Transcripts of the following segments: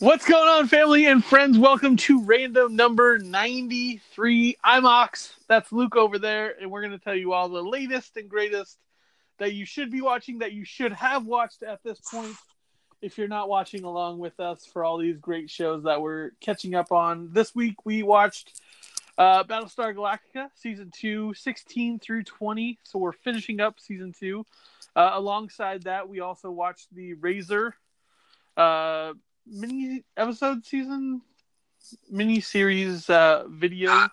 What's going on, family and friends? Welcome to random number 93. I'm Ox. That's Luke over there, and we're going to tell you all the latest and greatest that you should be watching, that you should have watched at this point if you're not watching along with us for all these great shows that we're catching up on. This week we watched uh, Battlestar Galactica season 2, 16 through 20. So we're finishing up season 2. Uh, alongside that, we also watched the Razor uh, mini episode season mini series uh, video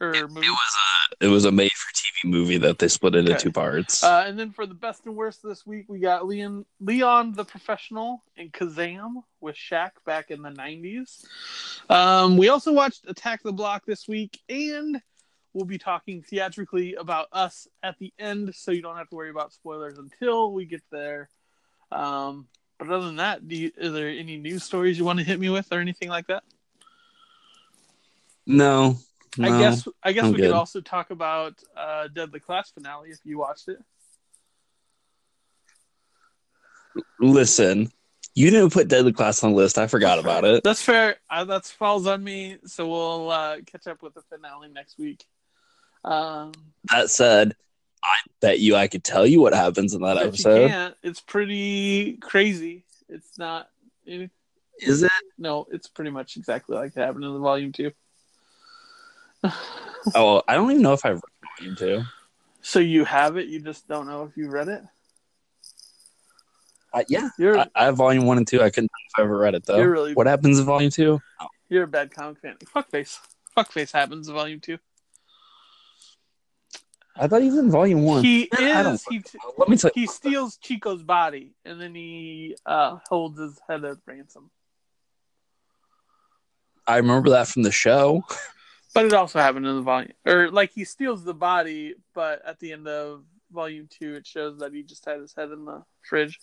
or It, movie. it was a it was a made for TV movie that they split into Okay. two parts. Uh, and then for the best and worst this week, we got Leon, Leon the Professional and Kazaam with Shaq back in the 90s. Um, we also watched Attack the Block this week, and we'll be talking theatrically about us at the end, so you don't have to worry about spoilers until we get there. Um, but other than that, do you, is there any news stories you want to hit me with or anything like that? no, I guess I guess I'm we good. could also talk about uh, Deadly Class finale if you watched it. Listen, you didn't put Deadly Class on the list. I forgot about it. That's fair. Uh, that's falls on me. So we'll uh, catch up with the finale next week. Um, That said, I bet you I could tell you what happens in that if you episode. can't, it's pretty crazy. It's not. It, Is it? no, it's pretty much exactly like it happened in the volume two. Oh, I don't even know if I've read volume two. so you have it. You just don't know if you read it. Uh, yeah, You're I, I have volume one and two. I couldn't tell if I ever read it though. You're really- What happens in volume two? you're a bad comic fan. Fuckface. Fuckface happens in volume two. I thought he was in volume one. He I don't is. He, Let me tell you. he steals Chico's body and then he uh, holds his head at ransom. I remember that from the show. But it also happened in the volume, or like he steals the body, but at the end of volume two, it shows that he just had his head in the fridge.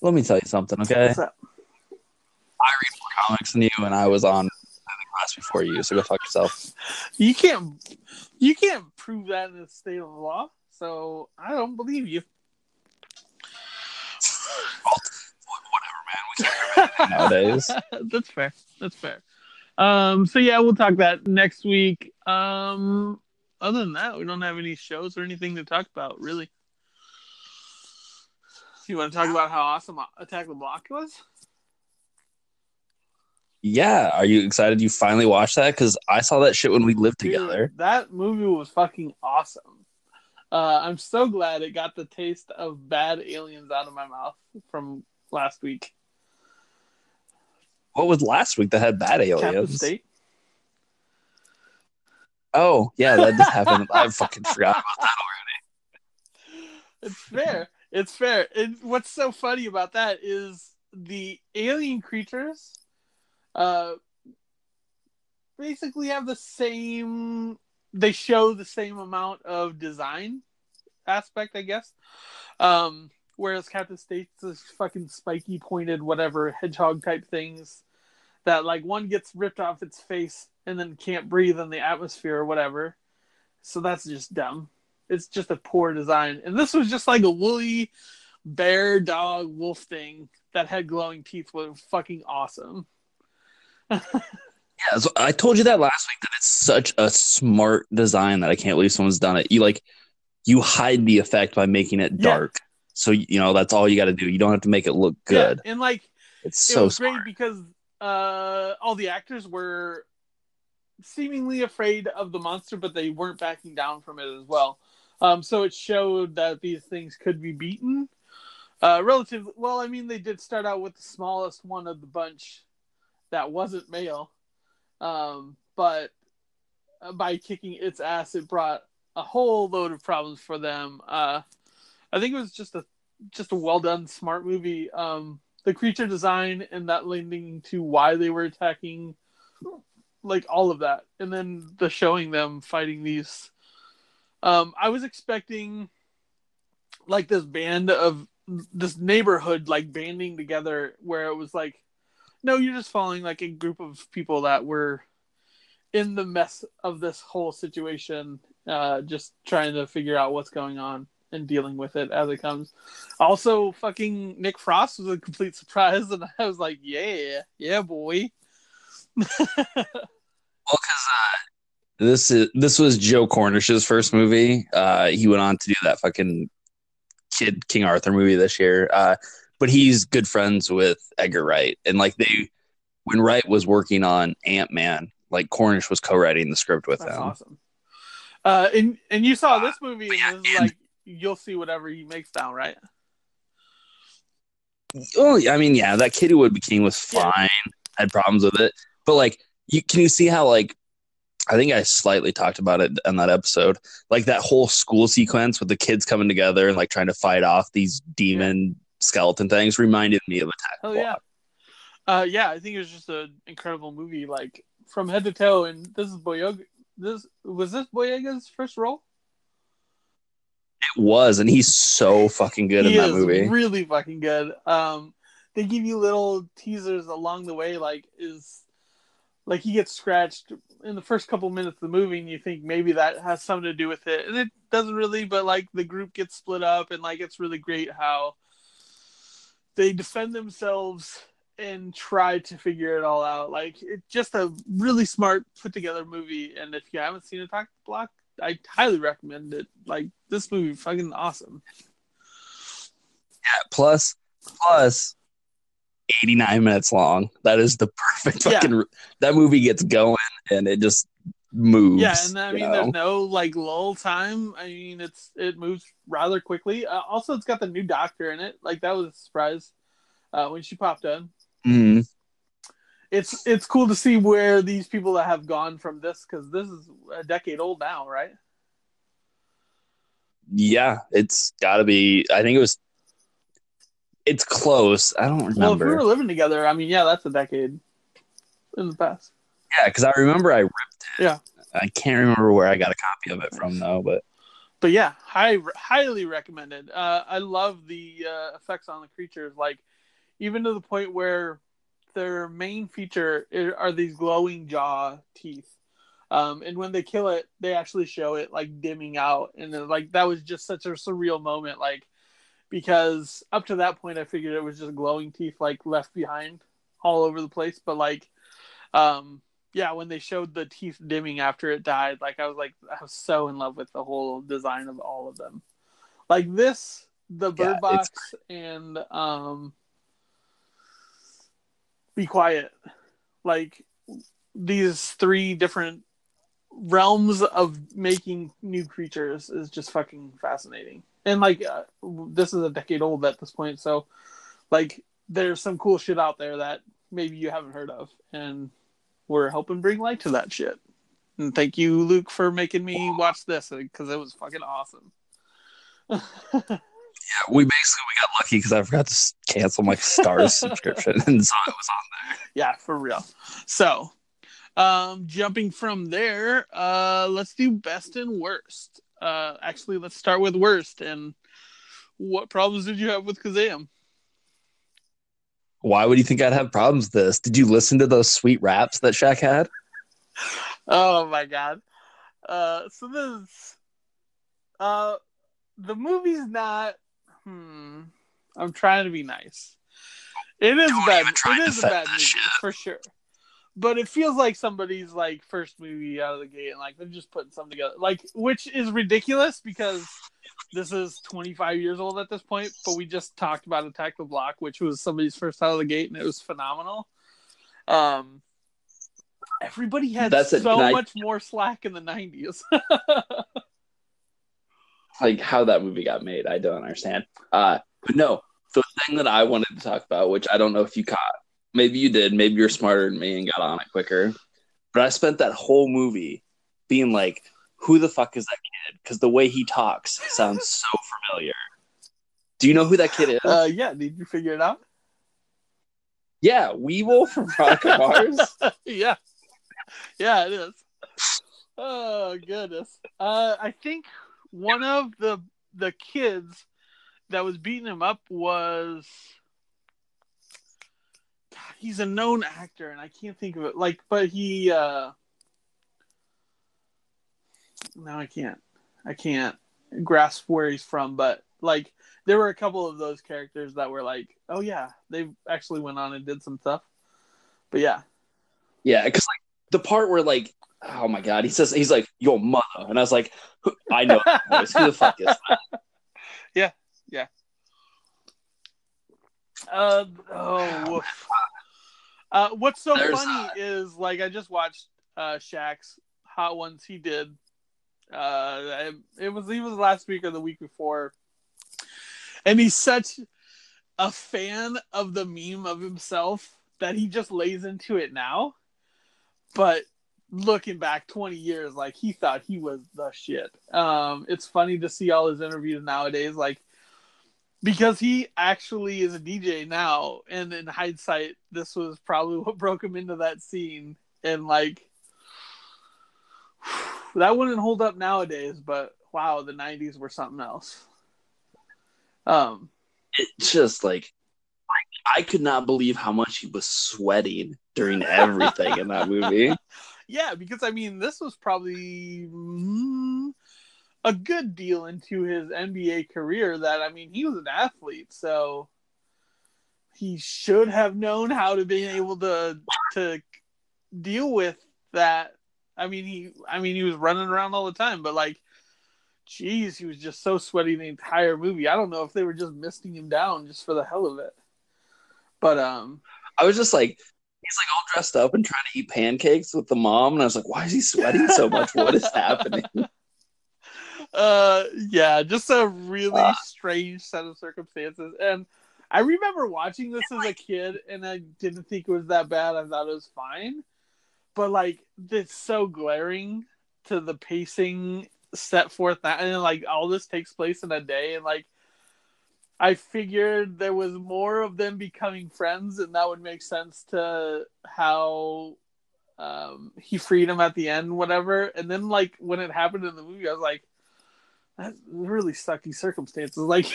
Let me tell you something, okay? What's up? I read more comics than you, and I was on Deadly Class before you, so go fuck yourself. You can't, you can't prove that in the state of law. So I don't believe you. Whatever, man. nowadays. That's fair. That's fair. Um. So yeah, we'll talk that next week. Um. Other than that, we don't have any shows or anything to talk about, really. You want to talk about how awesome Attack the Block was? Yeah, are you excited you finally watched that? Because I saw that shit when we lived Dude, together. that movie was fucking awesome. Uh, I'm so glad it got the taste of bad aliens out of my mouth from last week. What was last week that had bad aliens? State. Oh, yeah, that did happen. I fucking forgot about that already. It's fair. It's fair. And what's so funny about that is the alien creatures uh basically have the same they show the same amount of design aspect, I guess. Um whereas Captive State's is fucking spiky pointed whatever hedgehog type things that like one gets ripped off its face and then can't breathe in the atmosphere or whatever. So that's just dumb. It's just a poor design. And this was just like a woolly bear, dog, wolf thing that had glowing teeth was fucking awesome. Yeah, so I told you that last week that it's such a smart design that I can't believe someone's done it. You like you hide the effect by making it Yeah. dark. So you know that's all you got to do. You don't have to make it look good. Yeah, and like It's it so was smart. great because uh all the actors were seemingly afraid of the monster, but they weren't backing down from it as well. Um, so it showed that these things could be beaten. Uh, relatively well, I mean, they did start out with the smallest one of the bunch that wasn't male, um, but by kicking its ass, it brought a whole load of problems for them. Uh, I think it was just a just a well done, smart movie. Um, the creature design and that leading to why they were attacking, like all of that, and then the showing them fighting these. Um, I was expecting like this band of this neighborhood like banding together where it was like no you're just following like a group of people that were in the mess of this whole situation uh just trying to figure out what's going on and dealing with it as it comes. Also, fucking Nick Frost was a complete surprise, and I was like, yeah, yeah, boy. Well, because uh, this is this was Joe Cornish's first movie. Uh, he went on to do that fucking kid King Arthur movie this year. Uh, but he's good friends with Edgar Wright, and like they, when Wright was working on Ant Man, like Cornish was co-writing the script with That's him. awesome. Uh, and and you saw this movie, yeah, and and- like you'll see whatever he makes down, right? Oh, I mean, yeah, that kid who would be king was Yeah. fine. Had problems with it, but like, you can you see how like, I think I slightly talked about it in that episode. Like that whole school sequence with the kids coming together and like trying to fight off these demon skeleton things reminded me of Attack. The yeah. Uh, yeah, I think it was just an incredible movie, like from head to toe. And this is Boyega. This was this Boyega's first role. It was, and he's so fucking good in that movie. really fucking good. Um, they give you little teasers along the way, like is like he gets scratched in the first couple minutes of the movie, and you think maybe that has something to do with it, and it doesn't really. But like the group gets split up, and like it's really great how they defend themselves and try to figure it all out. Like it's just a really smart put together movie, and if you haven't seen Attack the Block, I highly recommend it. Like this movie, fucking awesome. Yeah. plus plus 89 minutes long that is the perfect Yeah. fucking that movie gets going and it just moves Yeah, and I mean, know? there's no like lull time. I mean, it's it moves rather quickly. Uh, also, it's got the new Doctor in it. Like that was a surprise uh, when she popped in. Mm-hmm. It's it's cool to see where these people that have gone from this because this is a decade old now, right? yeah it's gotta be i think it was it's close i don't Well, if remember we were living together, I mean, yeah, that's a decade in the past. Yeah because i remember i ripped it Yeah. i can't remember where i got a copy of it from though but but yeah, high, highly recommended. Uh, I love the uh, effects on the creatures, like even to the point where their main feature are these glowing jaw teeth. Um, and when they kill it, they actually show it like dimming out, and then, like that was just such a surreal moment, like because up to that point, I figured it was just glowing teeth like left behind all over the place, but like, um, yeah, when they showed the teeth dimming after it died, like I was like I was so in love with the whole design of all of them. Like this, the Yeah, bird box it's- and um Be Quiet. Like these three different realms of making new creatures is just fucking fascinating. And like uh, this is a decade old at this point, so like there's some cool shit out there that maybe you haven't heard of and we're helping bring light to that shit. And thank you, Luke, for making me watch this because it was fucking awesome. yeah we basically we got lucky because i forgot to cancel my Starz subscription and so it was on there. yeah, for real. So, um, jumping from there, uh, let's do best and worst. Uh, actually, let's start with worst. And what problems did you have with Kazaam? Why would you think i'd have problems with this did you listen to those sweet raps that Shaq had Oh my god. Uh, so this, uh, the movie's not. Hmm. I'm trying to be nice. It is Don't bad. It is a bad movie shit. for sure. But it feels like somebody's like first movie out of the gate, and like they're just putting something together, like which is ridiculous because this is 25 years old at this point. But we just talked about Attack the Block, which was somebody's first out of the gate, and it was phenomenal. Um, everybody had That's so I- much more slack in the 90s. like how that movie got made. I don't understand. Uh, but no, the thing that I wanted to talk about, which I don't know if you caught, maybe you did, maybe you're smarter than me and got on it quicker. But I spent that whole movie being like, "Who the fuck is that kid?" Because the way he talks sounds so familiar. Do you know who that kid is? uh, yeah, did you figure it out? yeah, Weevil from Veronica Mars. yeah, yeah, it is. Oh goodness. Uh, I think one of the the kids that was beating him up was. God, he's a known actor, and I can't think of it. Like, but he. uh No, I can't. I can't. grasp where he's from, but like there were a couple of those characters that were like, oh yeah, they actually went on and did some stuff. But yeah, Yeah, because like the part where like, oh my god, he says he's like your mother, and I was like, I know that voice. Who the fuck is that? Yeah, yeah. Uh oh. Uh, what's so There's, funny uh, is like I just watched uh Shaq's Hot Ones he did. Uh, it was he was last week or the week before, and he's such a fan of the meme of himself that he just lays into it now. But looking back 20 years, like he thought he was the shit. Um, it's funny to see all his interviews nowadays, like because he actually is a DJ now, and in hindsight, this was probably what broke him into that scene. And like, that wouldn't hold up nowadays, but wow, the '90s were something else. Um, It's just like, I, I could not believe how much he was sweating during everything in that movie. yeah, because I mean, this was probably mm, a good deal into his NBA career. That I mean, he was an athlete, so he should have known how to be able to to deal with that. I mean, he I mean, he was running around all the time, but like, geez, he was just so sweaty the entire movie. I don't know if they were just misting him down just for the hell of it. But um, I was just like, he's like all dressed up and trying to eat pancakes with the mom, and I was like, why is he sweating so much? What is happening? uh yeah just a really Ah. strange set of circumstances and i remember watching this as a kid and i didn't think it was that bad i thought it was fine but like it's so glaring to the pacing set forth that and like all this takes place in a day and like i figured there was more of them becoming friends and that would make sense to how um he freed him at the end whatever and then like when it happened in the movie i was like that's really sucky circumstances. Like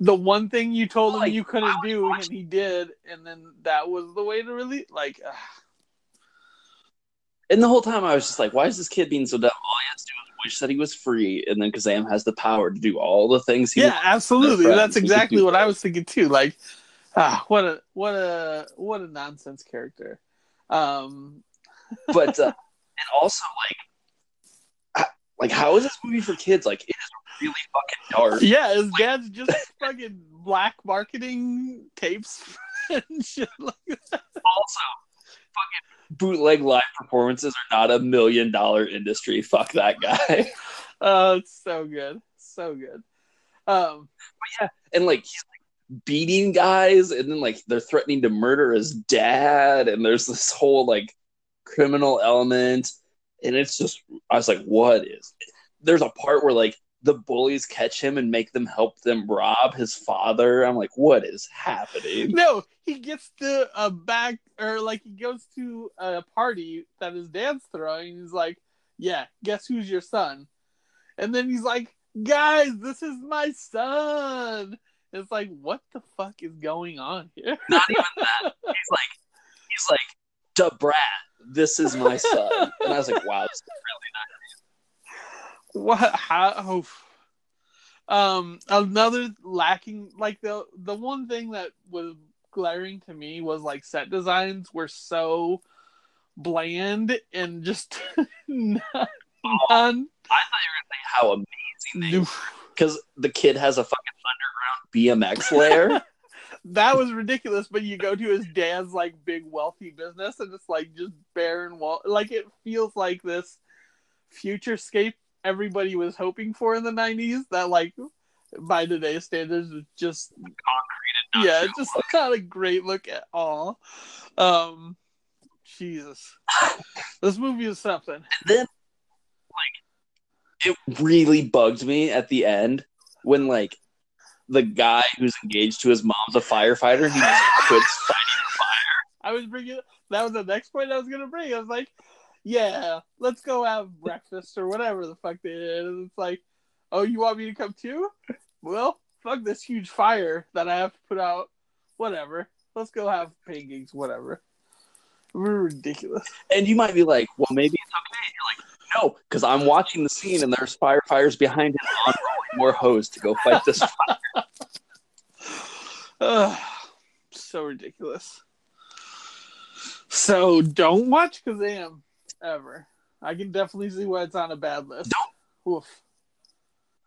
the one thing you told him Like, you couldn't do, and he did, and then that was the way to really like. ugh. And the whole time I was just like, why is this kid being so dumb? All he has to do is wish that he was free, and then Kazaam has the power to do all the things he yeah, absolutely. That's exactly what I was thinking too. Like, ah, what a what a what a nonsense character. Um, but uh, and also like like how is this movie for kids like it is really fucking dark yeah, his dad's just fucking black marketing tapes and shit like that. also fucking bootleg live performances are not a million dollar industry. Fuck that guy. Oh, it's so good, so good. Um, yeah, and like he's like beating guys and then like they're threatening to murder his dad and there's this whole like criminal element and it's just i was like what is there's a part where like the bullies catch him and make them help them rob his father i'm like what is happening No, he gets to a back or like he goes to a party that his dad's throwing. He's like, "Yeah, guess who's your son?" And then he's like, "Guys, this is my son." It's like, what the fuck is going on here? not even that he's like he's like da brat this is my son and i was like wow What? How? oh. Um, another lacking like the the one thing that was glaring to me was like set designs were so bland and just non, non how amazing they because the kid has a fucking underground BMX lair. that was ridiculous. But you go to his dad's like big wealthy business, and it's like just barren wall. Like it feels like this futurescape everybody was hoping for in the '90s. That like by today's standards is just concrete yeah, it's just not a great look at all. Um, Jesus, this movie is something. And then, like, it really bugged me at the end when, like, the guy who's engaged to his mom's a firefighter. He just quits fighting. The fire I was bringing that was the next point I was gonna bring. I was like, yeah, let's go have breakfast or whatever the fuck they did. And it's like, oh, you want me to come too? Well, fuck this huge fire that I have to put out. Whatever. Let's go have pancakes. Whatever. We're ridiculous. And you might be like, well, maybe it's okay. You're like, No, because I'm watching the scene and there's firefighters behind him unrolling more hose to go fight this fire. Ugh, so ridiculous. So don't watch Kazaam ever. I can definitely see why it's on a bad list. Don't. Oof.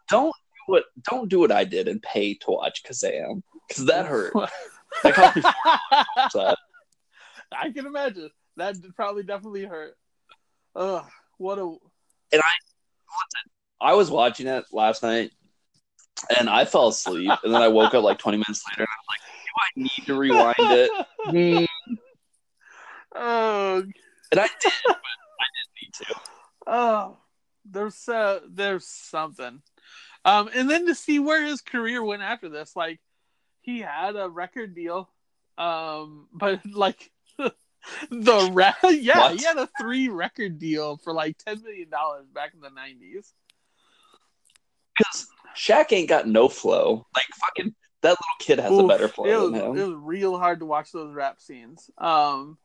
Don't do what don't do what I did and pay to watch Kazaam because that hurt. That I can imagine that probably definitely hurt. Ugh, what a and I I was watching it last night and I fell asleep and then I woke up like 20 minutes later and I was like, do I need to rewind it? Oh, And I did, but need to. oh, there's uh, there's something. Um, and then to see where his career went after this, like he had a record deal, um, but like the re- yeah, What? he had a three record deal for like ten million dollars back in the nineties. Because Shaq ain't got no flow. Like fucking that little kid has a better flow it was, than him. it was real hard to watch those rap scenes. Um,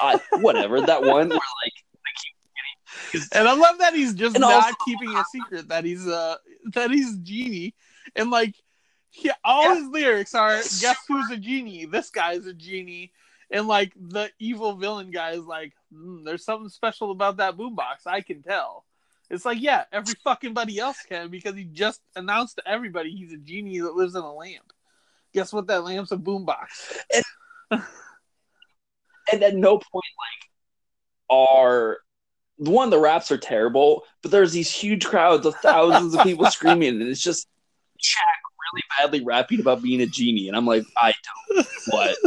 I, whatever. That one where like they keep getting and I love that he's just And not also- keeping a secret that he's uh that he's genie, and like he, all Yeah. his lyrics are guess who's a genie? This guy's a genie, and like the evil villain guy is like, "Hmm, there's something special about that boombox. I can tell. It's like yeah, every fucking buddy else can because he just announced to everybody he's a genie that lives in a lamp. Guess what? That lamp's a boombox. and at no point like are one the raps are terrible, but there's these huge crowds of thousands of people screaming, and it's just Shaq really badly rapping about being a genie, and I'm like, I don't what.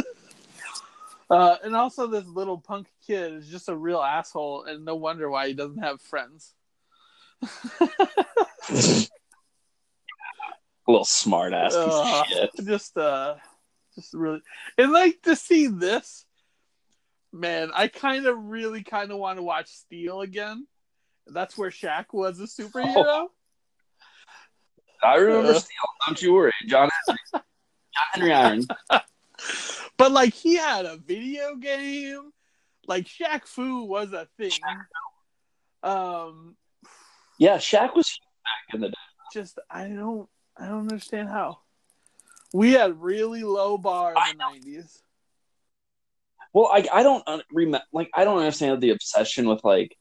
Uh, and also, this little punk kid is just a real asshole, and no wonder why he doesn't have friends. little smart ass piece Ugh. of shit. just, uh, just really, and like to see this, man. I kind of, really, kind of want to watch Steel again. That's where Shaq was a superhero. I remember Uh. Steel. Don't you worry, John Henry. John Henry Iron. But like, he had a video game. Like Shaq Fu was a thing. Um, Yeah, Shaq was back in the day. just I don't I don't understand how. We had really low bar in the nineties. Well, I I don't un- rem- like I don't understand the obsession with like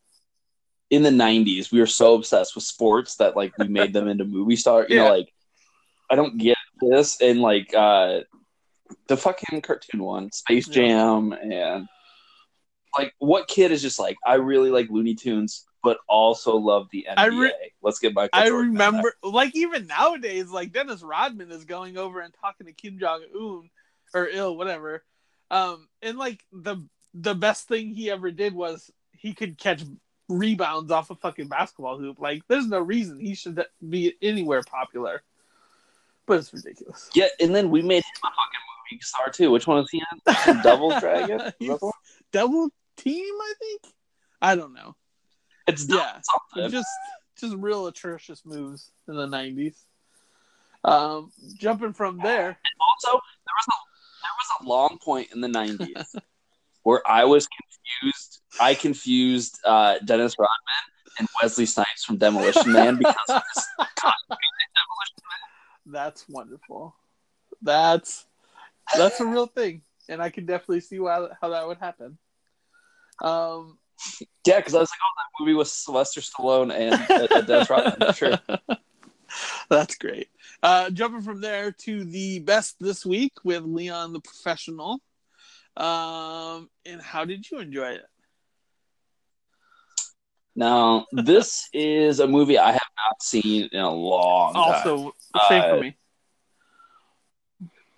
in the '90s we were so obsessed with sports that like we made them into movie stars. You Yeah. know, like I don't get this and like uh the fucking cartoon one, Space. Jam, and like what kid is just like I really like Looney Tunes, but also love the NBA. I re- Let's get back. I Jordan remember like even nowadays, like Dennis Rodman is going over and talking to Kim Jong Un or ill, whatever. Um and like the the best thing he ever did was he could catch rebounds off a fucking basketball hoop. Like there's no reason he should be anywhere popular. But it's ridiculous. Yeah, and then we made him a fucking movie star too. Which one is he in? Devil's Dragon. Is that the one? Double team, I think. I don't know. It's Yeah. something. just just real atrocious moves in the nineties. Um, jumping from there, also there was a was a long point in the nineties where I was confused. I confused uh, Dennis Rodman and Wesley Snipes from Demolition Man because of that's wonderful. That's that's a real thing, and I can definitely see why how that would happen. Um, Yeah, because I was like, oh, that movie was Sylvester Stallone and uh, Dennis Rodman. Sure. that's great. Uh, jumping from there to the best this week with Leon the Professional. Um, and how did you enjoy it? Now this is a movie I have not seen in a long time. Also, same for Uh, me.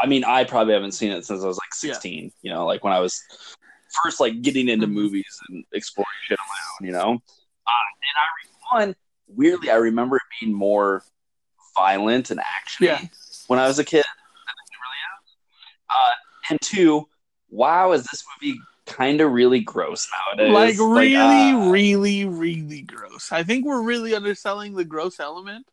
I mean, I probably haven't seen it since I was like 16, you know, like when I was first like getting into Mhm. movies and exploring shit on my own, you know. Uh, and I one weirdly, I remember it being more violent and action Yeah. when I was a kid. really. Uh, and two, wow, is this movie kind of really gross nowadays? like really, uh, really, really gross. I think we're really underselling the gross element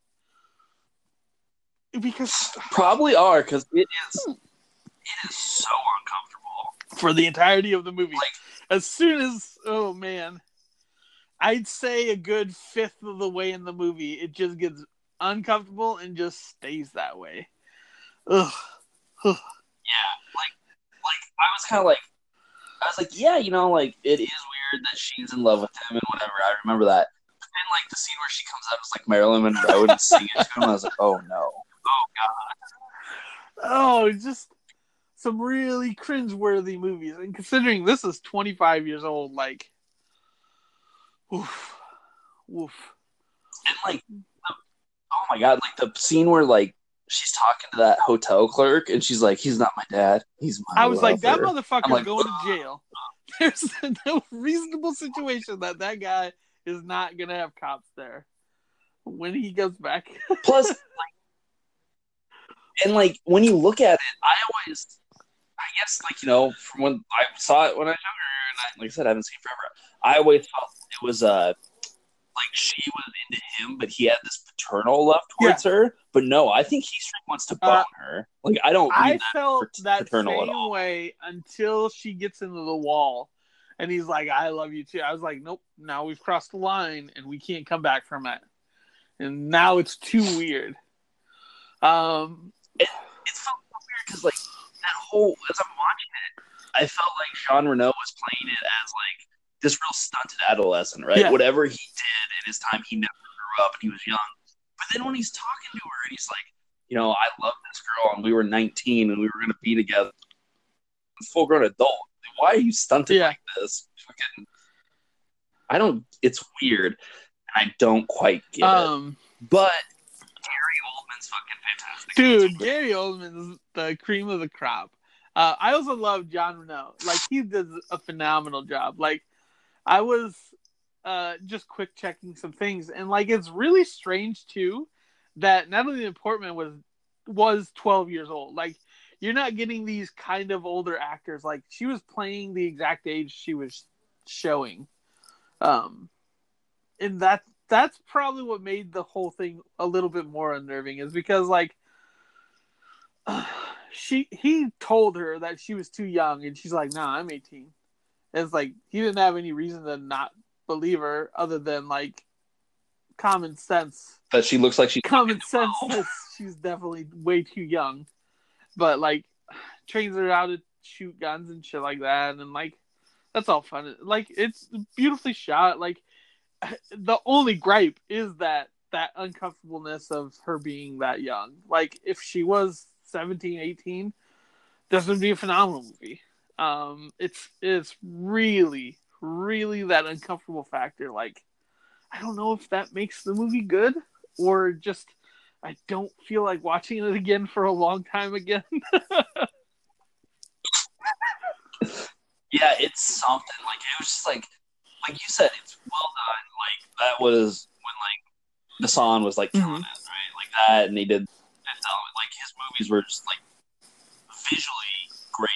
because probably are because it is it is so uncomfortable. for the entirety of the movie, Like- as soon as oh man, I'd say a good fifth of the way in the movie, it just gets uncomfortable and just stays that way. Ugh. Ugh. Yeah, like, like I was kind of like, I was like, yeah, you know, like it is weird that she's in love with him and whatever. I remember that. But then, like the scene where she comes out, it's like Marilyn Monroe and singing it to him. I was like, oh no, oh god. Oh, just some really cringe-worthy movies. And considering this is 25 years old, like, oof, oof. And like, the, oh my god, like the scene where like she's talking to that hotel clerk and she's like, "He's not my dad. He's my." I was like, that lover." motherfucker's like, going to jail. There's no reasonable situation that that guy is not gonna have cops there when he goes back. Plus, like, and like when you look at it, I always, I guess, like you know, from when I saw it when I was younger, and I, like I said, I haven't seen it forever. I always thought it was uh like she was into him, but he had this paternal love towards her. But no, I think he straight wants to bone Uh, her. Like I don't. I that felt that same way until she gets into the wall, and he's like, "I love you too." I was like, "Nope, now we've crossed the line, and we can't come back from it." And now it's too weird. Um, it felt so weird because like that whole as I'm watching it, I felt like Jean Reno was playing it as like this real stunted adolescent, right? Yeah. Whatever he did in his time, he never grew up and he was young. But then when he's talking to her and he's like, you know, I love this girl and we were 19 and we were gonna be together, full grown adult. Why are you stunted Yeah. like this? Fucking, I don't. It's weird. and I don't quite get it. um, But Gary Oldman's fucking fantastic. dude, Gary Oldman's the cream of the crop. Uh, I also love John Reno. Like he does a phenomenal job. Like I was uh, just quick checking some things, and like it's really strange too that Natalie Portman was was 12 years old. Like you're not getting these kind of older actors. Like she was playing the exact age she was showing. Um, and that that's probably what made the whole thing a little bit more unnerving is because like she he told her that she was too young and she's like nah i'm 18 and it's like he didn't have any reason to not believe her other than like common sense. That she looks like she's common sense she's definitely way too young. But like trains her how to shoot guns and shit like that. And like that's all fun. Like it's beautifully shot. Like the only gripe is that that uncomfortableness of her being that young. Like if she was 17 18 this would be a phenomenal movie um it's it's really really that uncomfortable factor like i don't know if that makes the movie good or just i don't feel like watching it again for a long time again yeah, it's something. Like it was just like, like you said, it's well done. Like that was when like the song was like killing Mhm. it, right? Like that, and he did. Fifth Like his movies were just like visually great.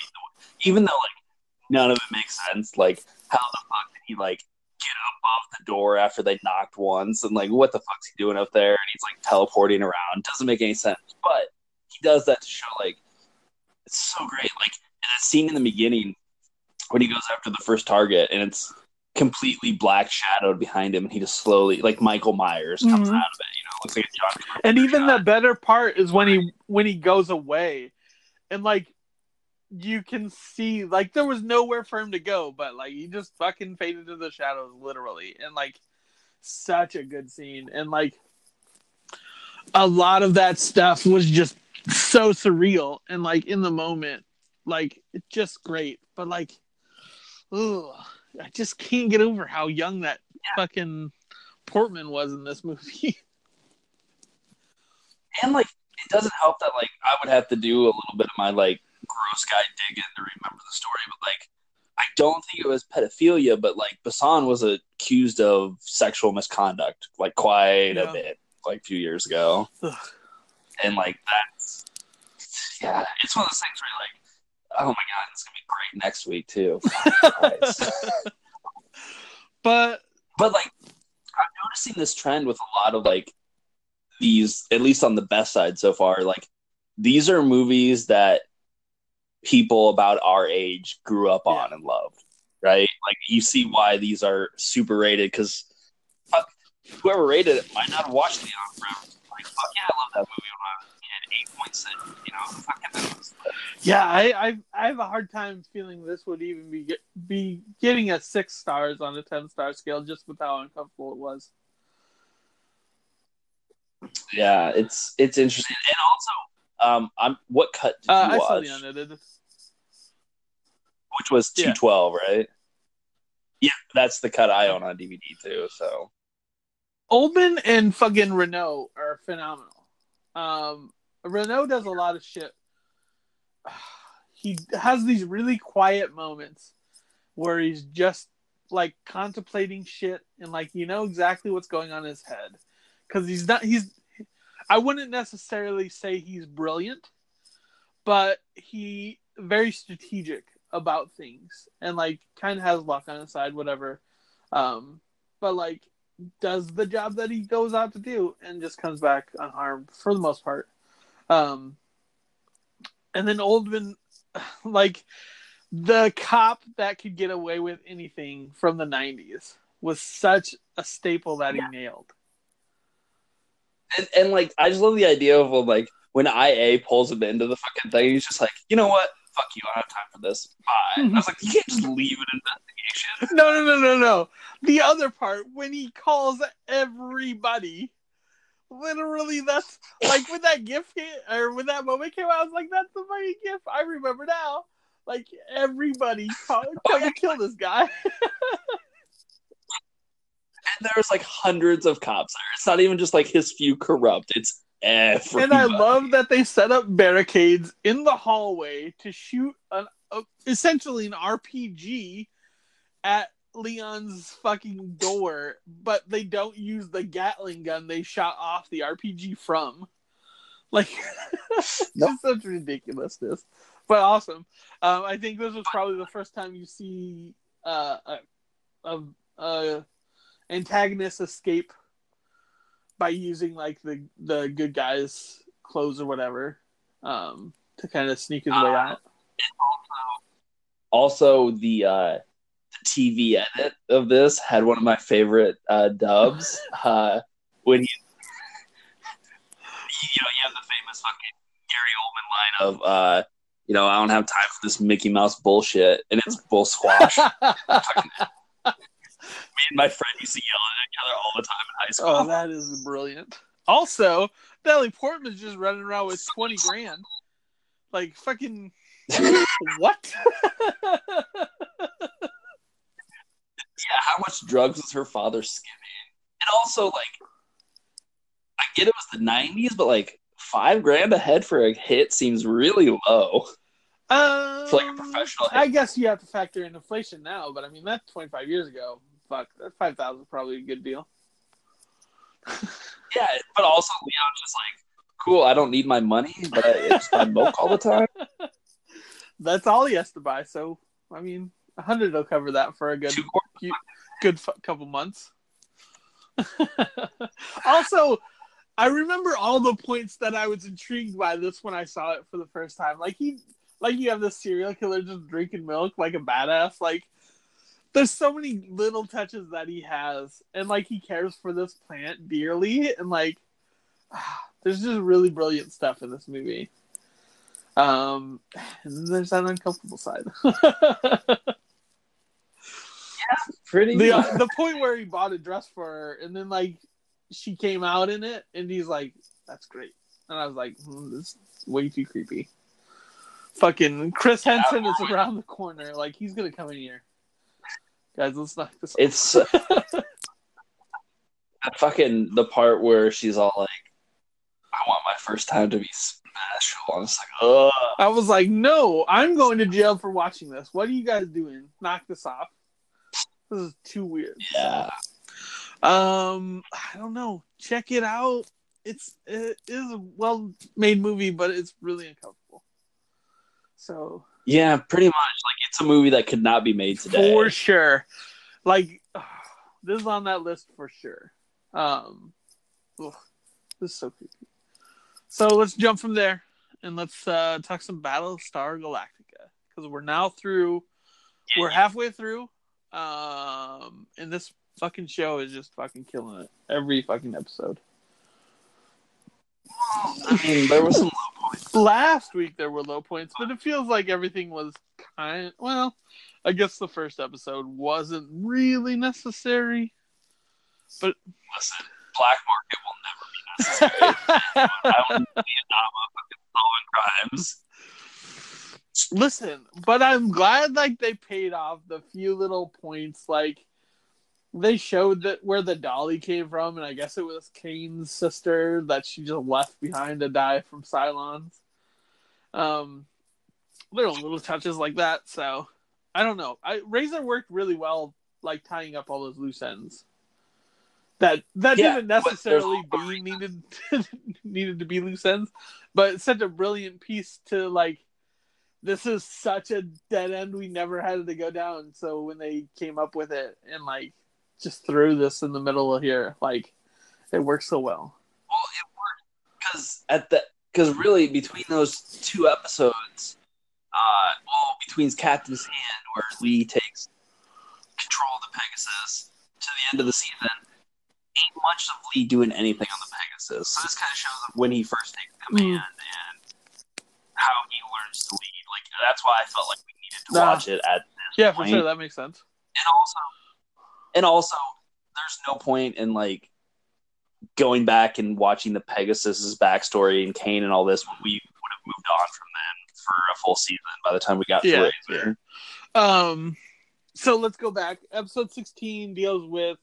Even though like none of it makes sense. Like how the fuck did he like get up off the door after they knocked once, and like what the fuck's he doing up there? And he's like teleporting around. Doesn't make any sense, but he does that to show like it's so great. Like that scene in the beginning when he goes after the first target and it's completely black shadowed behind him and he just slowly like Michael Myers comes Mhm. out of it, you know, looks like a John and even shot. the better part is when he when he goes away and like you can see like there was nowhere for him to go but like he just fucking faded into the shadows literally and like such a good scene and like a lot of that stuff was just so surreal and like in the moment like it's just great but like ugh, i just can't get over how young that fucking portman was in this movie. And like it doesn't help that like I would have to do a little bit of my like gross guy digging to remember the story, but like I don't think it was pedophilia, but like Besson was accused of sexual misconduct like quite Yeah. a bit like a few years ago. Ugh. And like that's yeah, it's one of those things where you're like, oh my god, it's gonna be great next week too. But but like I'm noticing this trend with a lot of like these at least on the best side so far like these are movies that people about our age grew up on and loved right like you see why these are super rated because whoever rated it might not have watched Leon forever. Like, fuck yeah, I love that movie when I was. Eight point six, you know, fucking. was- Yeah, I, I I have a hard time feeling this would even be get, be getting a six stars on a ten star scale just with how uncomfortable it was. Yeah, it's it's interesting, and also, um, I'm what cut did Uh, you I saw watch? the unedited. Which was Yeah. two twelve, right? Yeah, that's the cut I own on DVD too. So Oldman and fucking Reno are phenomenal. Um, Reno does a lot of shit. He has these really quiet moments where he's just like contemplating shit and like you know exactly what's going on in his head because he's not he's I wouldn't necessarily say he's brilliant, but he very strategic about things and like kind of has luck on his side, whatever. Um, but like does the job that he goes out to do and just comes back unharmed for the most part. Um, and then Oldman, like the cop that could get away with anything from the 90s was such a staple that he nailed. And, and like I just love the idea of like when IA pulls him into the fucking thing, he's just like, you know what? Fuck you, I don't have time for this. Bye. And I was like, you can't just leave an investigation. No, no, no, no, no. The other part when he calls everybody. Literally, that's like when that gift hit, or when that moment came out. I was like, "That's the funny gift." I remember now. Like everybody, call, oh, come and kill this guy. And there's like hundreds of cops there. It's not even just like his few corrupt. It's everybody. And I love that they set up barricades in the hallway to shoot an uh, essentially an RPG at Leon's fucking door, but they don't use the Gatling gun they shot off the RPG from. Like, Nope. just such ridiculousness, but awesome. Um, I think this was probably the first time you see uh, a, a, a antagonist escape by using like the the good guys' clothes or whatever um, to kind of sneak his way Uh, out. also the uh the TV edit of this had one of my favorite uh dubs. uh when he you know, you have the famous fucking Gary Oldman line of uh you know, I don't have time for this Mickey Mouse bullshit and it's bull squash. Me and my friend used to yell at each other all the time in high school. oh, that is brilliant. Also, Natalie Portman's just running around with twenty grand. Like fucking what? yeah, how much drugs was her father skimming? And also, like, I get it was the '90s, but like five grand a head for a hit seems really low. Um, For, like, a professional I guess you have to factor in inflation now, but I mean that's 25 years ago. Fuck, that 5,000 probably a good deal. Yeah, but also Leon's just like, cool. I don't need my money, but I just buy milk all the time. That's all he has to buy. So I mean, a hundred will cover that for a good quarters. good f- couple months. also, I remember all the points that I was intrigued by this when I saw it for the first time. Like he, like you have this serial killer just drinking milk like a badass. Like there's so many little touches that he has, and like he cares for this plant dearly, and like there's just really brilliant stuff in this movie. Um, and there's that uncomfortable side. Yeah, pretty. the the point where he bought a dress for her and then like she came out in it and he's like that's great and i was like hmm, this is way too creepy fucking chris hansen is around the corner like he's gonna come in here guys let's knock this off. it's fucking the part where she's all like, "I want my first time to be special." I'm like, ugh. i was like no i'm going to jail for watching this what are you guys doing knock this off this is too weird Yeah. Um, I don't know. Check it out. It's it is a well made movie, but it's really uncomfortable. So Yeah, pretty much. Like it's a movie that could not be made today. for sure, like this is on that list for sure. Um, ugh, this is so creepy. So let's jump from there and let's uh, talk some Battlestar Galactica because we're now through. We're halfway through. Um, and this fucking show is just fucking killing it every fucking episode. I mean, there was some points. Last week there were low points, but it feels like everything was kind. Well, I guess the first episode wasn't really necessary, but Listen, black market will never be necessary. I need Adama fucking solving crimes. Listen, but I'm glad like they paid off the few little points. Like they showed that where the dolly came from, and I guess it was Cain's sister that she just left behind to die from Cylons. Um, little little touches like that. So I don't know. I Razor worked really well, like tying up all those loose ends. That that Yeah, didn't necessarily be needed needed to be loose ends, but it's such a brilliant piece to like. This is such a dead end we never had to go down. So when they came up with it and like just threw this in the middle of here, like it works so well. Well, it worked because at the because really between those two episodes, uh, well, between Captain's Hand, where Lee takes control of the Pegasus, to the end of the season, ain't much of Lee doing anything on the Pegasus. So this kind of shows when he first takes command and how he learns to lead. Like that's why I felt like we needed to Nah. watch it at this Yeah, for sure, that makes sense. and also and also there's no point in like going back and watching the pegasus's backstory and cain and all this when we would have moved on from them for a full season by the time we got Yeah, to Razor. Um, so let's go back. Episode 16 deals with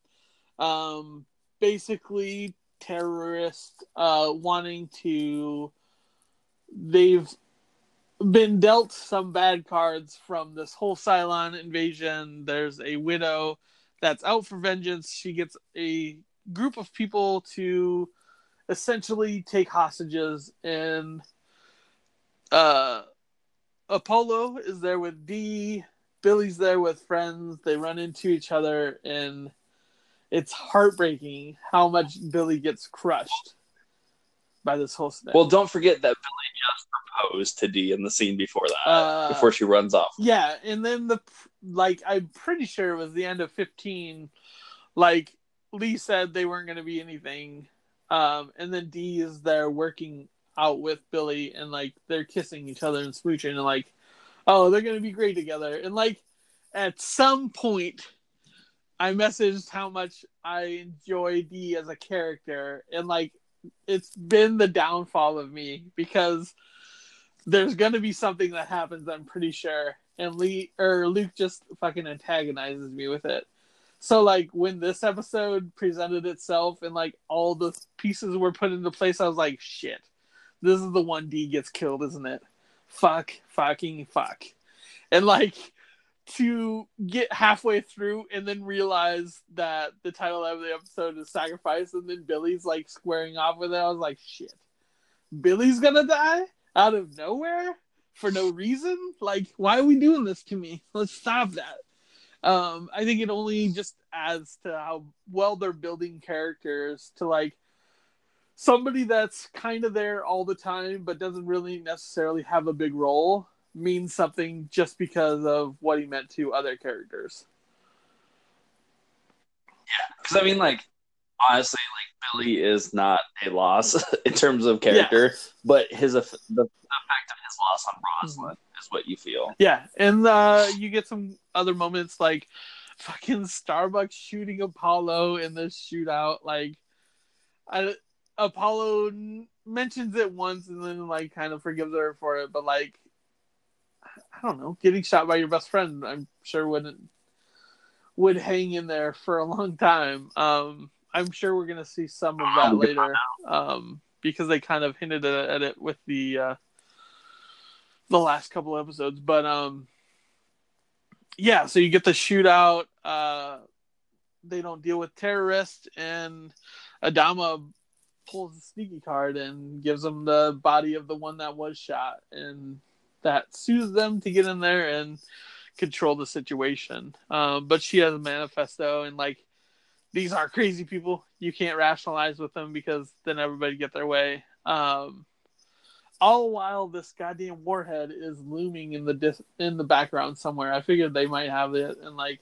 um, basically terrorists uh, wanting to. They've been dealt some bad cards from this whole Cylon invasion. There's a widow that's out for vengeance. She gets a group of people to essentially take hostages and uh Apollo is there with Dee. Billy's there with friends. They run into each other, and it's heartbreaking how much Billy gets crushed by this whole scenario. well don't forget that billy just proposed to dee in the scene before that Uh, before she runs off yeah, and then the like, I'm pretty sure it was the end of 15. Like Lee said, they weren't going to be anything, um, and then Dee is there working out with Billy, and like they're kissing each other and smooching, and like, oh, they're going to be great together, and like at some point. I messaged how much I enjoy Dee as a character, and like it's been the downfall of me because there's gonna be something that happens. I'm pretty sure, and Lee or Luke just fucking antagonizes me with it. So like when this episode presented itself and like all the pieces were put into place, I was like, shit, this is the one Dee gets killed, isn't it? Fuck, fucking fuck, and like to get halfway through and then realize that the title of the episode is sacrifice and then Billy's like squaring off with it. I was like, shit. Billy's gonna die out of nowhere for no reason? Like, why are we doing this to me? Let's stop that. Um, I think it only just adds to how well they're building characters to like somebody that's kind of there all the time but doesn't really necessarily have a big role means something just because of what he meant to other characters. Yeah, because i mean like honestly like billy is not a loss in terms of character but his the, the effect of his loss on roslin is what you feel Yeah, and uh, you get some other moments like fucking Starbucks shooting Apollo in this shootout. Like, I, Apollo mentions it once and then like kind of forgives her for it, but like, I don't know, getting shot by your best friend, I'm sure wouldn't would hang in there for a long time. Um, I'm sure we're gonna see some of that later, um, because they kind of hinted at it with the. Uh, the last couple episodes but um yeah so you get the shootout uh they don't deal with terrorists and adama pulls a sneaky card and gives them the body of the one that was shot and that soothes them to get in there and control the situation um but she has a manifesto and like these are crazy people you can't rationalize with them because then everybody get their way um all while this goddamn warhead is looming in the dis- in the background somewhere. I figured they might have it, and like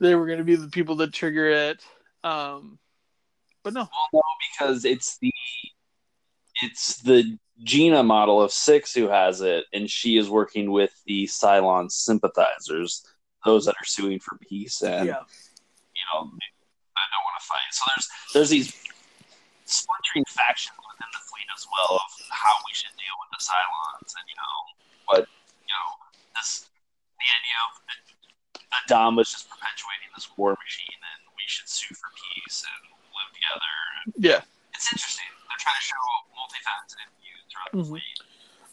they were going to be the people that trigger it. Um, but no, Well, no, because it's the it's the Gina model of six who has it, and she is working with the Cylon sympathizers, those that are suing for peace, and yeah, you know I don't want to fight. So there's there's these splintering factions within the fleet as well of how we should deal with the Cylons, and you know what you know this the idea of Adam was just perpetuating this war machine, and we should sue for peace and live together. yeah. It's interesting. They're trying to show multifaceted views throughout the Mhm. fleet.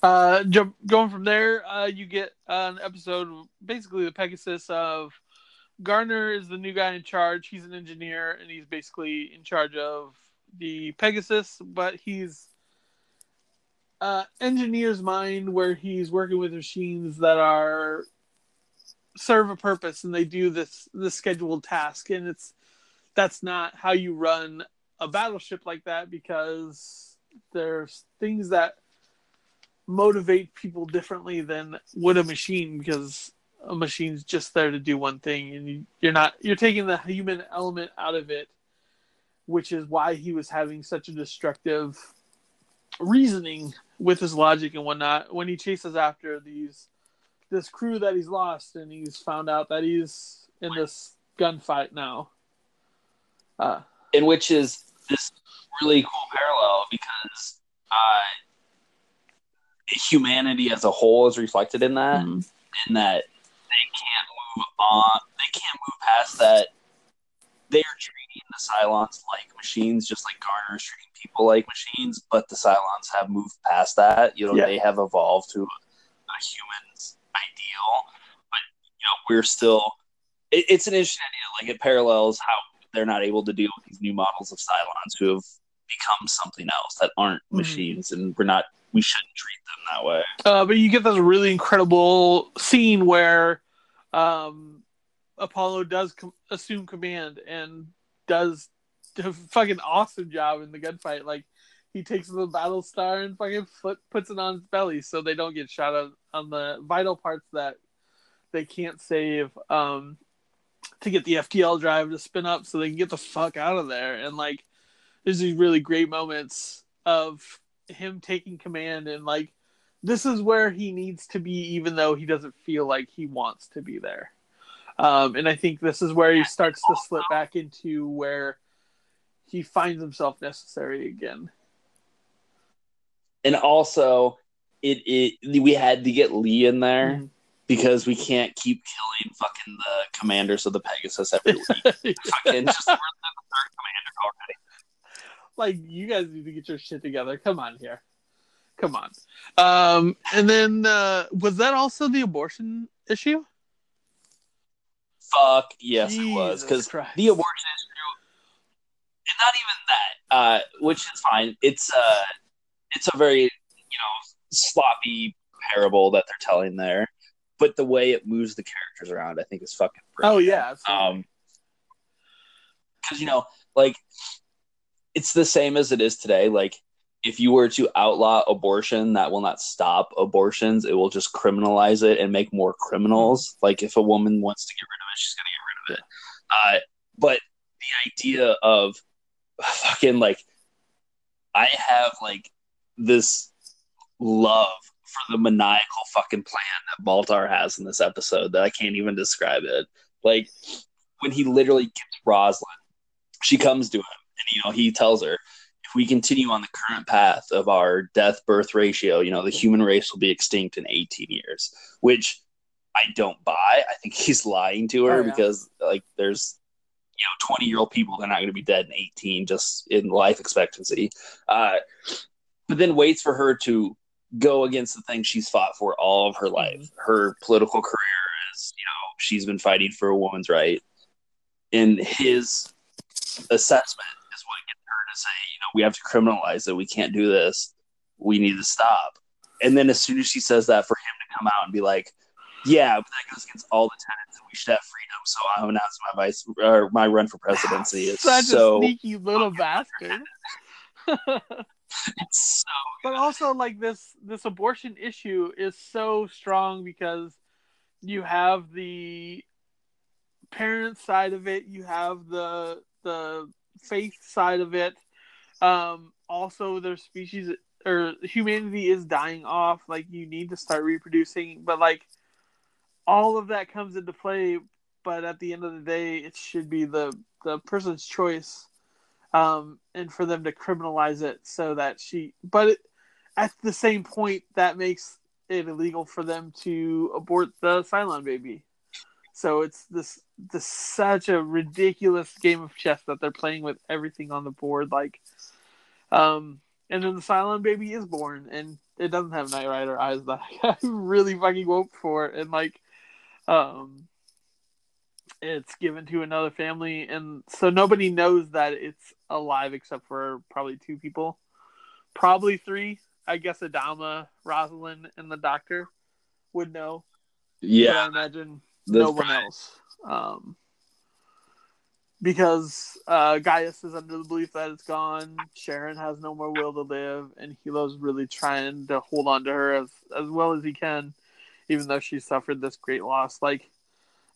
Uh, jump, going from there, uh, you get an episode, basically the Pegasus of Garner is the new guy in charge. He's an engineer and he's basically in charge of the Pegasus, but he's uh, engineer's mind where he's working with machines that are serve a purpose and they do this this scheduled task and it's that's not how you run a battleship like that because there's things that motivate people differently than would a machine because a machine's just there to do one thing and you, you're not you're taking the human element out of it which is why he was having such a destructive reasoning with his logic and whatnot when he chases after these this crew that he's lost and he's found out that he's in this gunfight now. Uh And which is this really cool parallel uh, humanity as a whole is reflected in that, mhm. in that they can't move on, they can't move past that. They are treating the Cylons like machines, just like Garner is treating people like machines, but the Cylons have moved past that. You know, Yeah. they have evolved to a human's ideal, but you know, we're still. It, it's an interesting idea. Like it parallels how they're not able to deal with these new models of Cylons who have become something else that aren't Mhm. machines, and we're not. We shouldn't treat them that way. Uh, but you get this really incredible scene where um, Apollo does com- assume command and does a fucking awesome job in the gunfight. Like he takes the battle star and fucking flip, puts it on his belly so they don't get shot on, on the vital parts that they can't save. Um, to get the FTL drive to spin up so they can get the fuck out of there. And like, there's these really great moments of him taking command and like this is where he needs to be even though he doesn't feel like he wants to be there um, and i think this is where he starts to slip back into where he finds himself necessary again and also it, it we had to get Lee in there Mhm. because we can't keep killing fucking the commanders of the Pegasus every week. fucking just we're the third commander already. Like you guys need to get your shit together. Come on here. Come on. Um, and then uh, was that also the abortion issue? Fuck yes, it was. Because the abortion issue, and not even that, uh, which is fine. It's uh, it's a very you know sloppy parable that they're telling there, but the way it moves the characters around, I think, is fucking. Pretty Oh yeah absolutely. um because you know like it's the same as it is today. Like if you were to outlaw abortion that will not stop abortions it will just criminalize it and make more criminals. Like if a woman wants to get rid of it she's going to get rid of it. Uh, but the idea of fucking like i have like this love for the maniacal fucking plan that baltar has in this episode that i can't even describe it. Like when he literally gets Roslin, she comes to him and you know he tells her if we continue on the current path of our death birth ratio, you know the human race will be extinct in 18 years, which I don't buy. I think he's lying to her Oh, yeah. because like there's you know 20 year old people they're not going to be dead in 18 just in life expectancy. Uh, but then waits for her to go against the thing she's fought for all of her life. Her political career is, you know, she's been fighting for a woman's right. In his assessment is what gets her to say, you know, we have to criminalize it. We can't do this. We need to stop. And then as soon as she says that, for him to come out and be like, yeah, but that goes against all the tenets and we should have freedom. So I'm announcing my vice or my run for presidency. It's Such so a sneaky little bastard. it's so but also like this this abortion issue is so strong because you have the parent side of it, you have the the faith side of it. Um, also, their species or humanity is dying off. Like you need to start reproducing, but like all of that comes into play. But at the end of the day, it should be the the person's choice, um, and for them to criminalize it so that she. But it, at the same point, that makes it illegal for them to abort the Cylon baby. So it's this this such a ridiculous game of chess that they're playing with everything on the board. Like, um, and then the Cylon baby is born, and it doesn't have Knight Rider eyes that I really fucking woke for, and like, um, it's given to another family, and so nobody knows that it's alive except for probably two people, probably three. I guess Adama, Roslin, and the Doctor would know. Yeah, I imagine no one else. Um, because uh, Gaius is under the belief that it's gone. Sharon has no more will to live, and Helo's really trying to hold on to her as as well as he can, even though she suffered this great loss. Like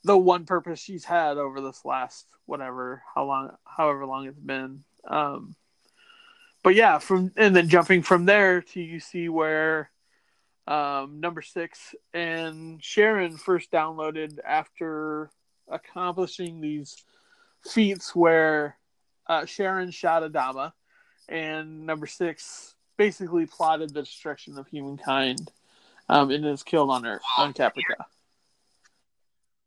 the one purpose she's had over this last whatever how long, however long it's been. Um, but yeah, from and then jumping from there to you see where um, number six and Sharon first downloaded after accomplishing these feats where uh, Sharon shot Adama, and number six basically plotted the destruction of humankind, um, and is killed on Earth on Caprica.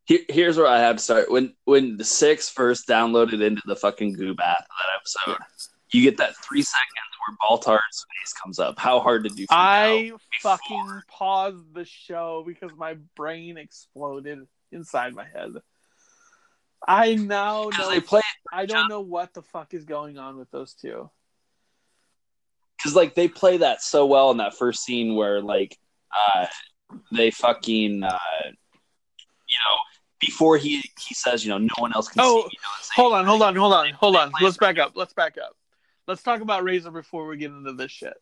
Here, here's where I have to start. When when the six first downloaded into the fucking goo bath of that episode, yeah. you get that three seconds where Baltar's face comes up. How hard did you? I fucking paused the show because my brain exploded inside my head. I now know. They play I don't know what the fuck is going on with those two. Because like they play that so well in that first scene where like uh, they fucking uh, you know before he he says you know no one else can oh, see. You know, hold on, hold on, hold on, hold on. Let's back up. Let's back up. Let's talk about Razor before we get into this shit.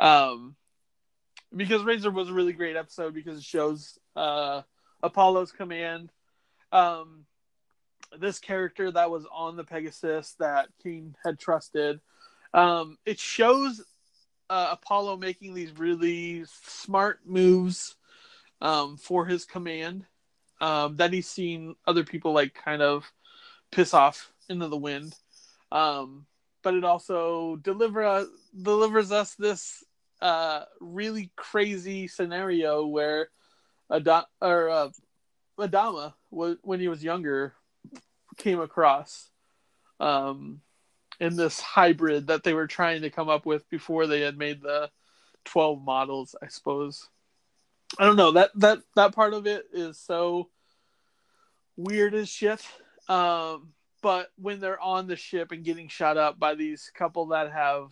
Um, because Razor was a really great episode because it shows uh, Apollo's command. Um, this character that was on the Pegasus that Cain had trusted. Um, it shows uh, Apollo making these really smart moves um, for his command um, that he's seen other people like kind of piss off into the wind. Um, but it also deliver uh, delivers us this uh, really crazy scenario where Adam- or uh, Adama, when he was younger, came across um, in this hybrid that they were trying to come up with before they had made the 12 models i suppose. I don't know. That that that part of it is so weird as shit. Um, but when they're on the ship and getting shot up by these couple that have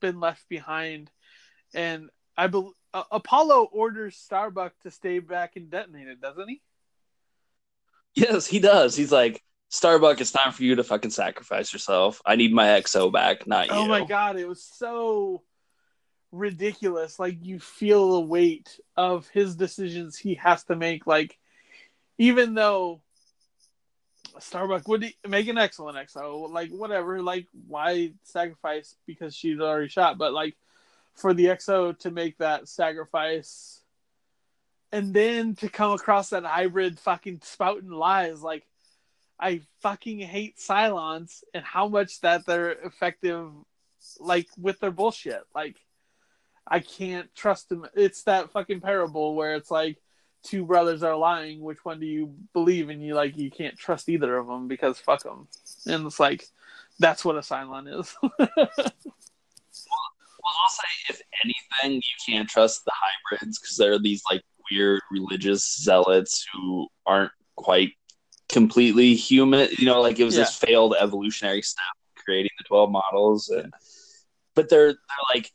been left behind and i believe uh, apollo orders starbuck to stay back and detonate it doesn't he yes he does he's like Starbuck, it's time for you to fucking sacrifice yourself. I need my XO back, not oh you. Oh my god, it was so ridiculous. Like you feel the weight of his decisions he has to make. Like even though Starbuck would make an excellent XO, like whatever, like why sacrifice because she's already shot, but like for the XO to make that sacrifice and then to come across that hybrid fucking spouting lies like I fucking hate Cylons and how much that they're effective, like with their bullshit. Like, I can't trust them. It's that fucking parable where it's like two brothers are lying. Which one do you believe? And you like you can't trust either of them because fuck them. And it's like that's what a Cylon is. well, well, I'll say if anything, you can't trust the hybrids because they're these like weird religious zealots who aren't quite completely human. You know, like it was yeah. this failed evolutionary step creating the twelve models, and but they're they're like,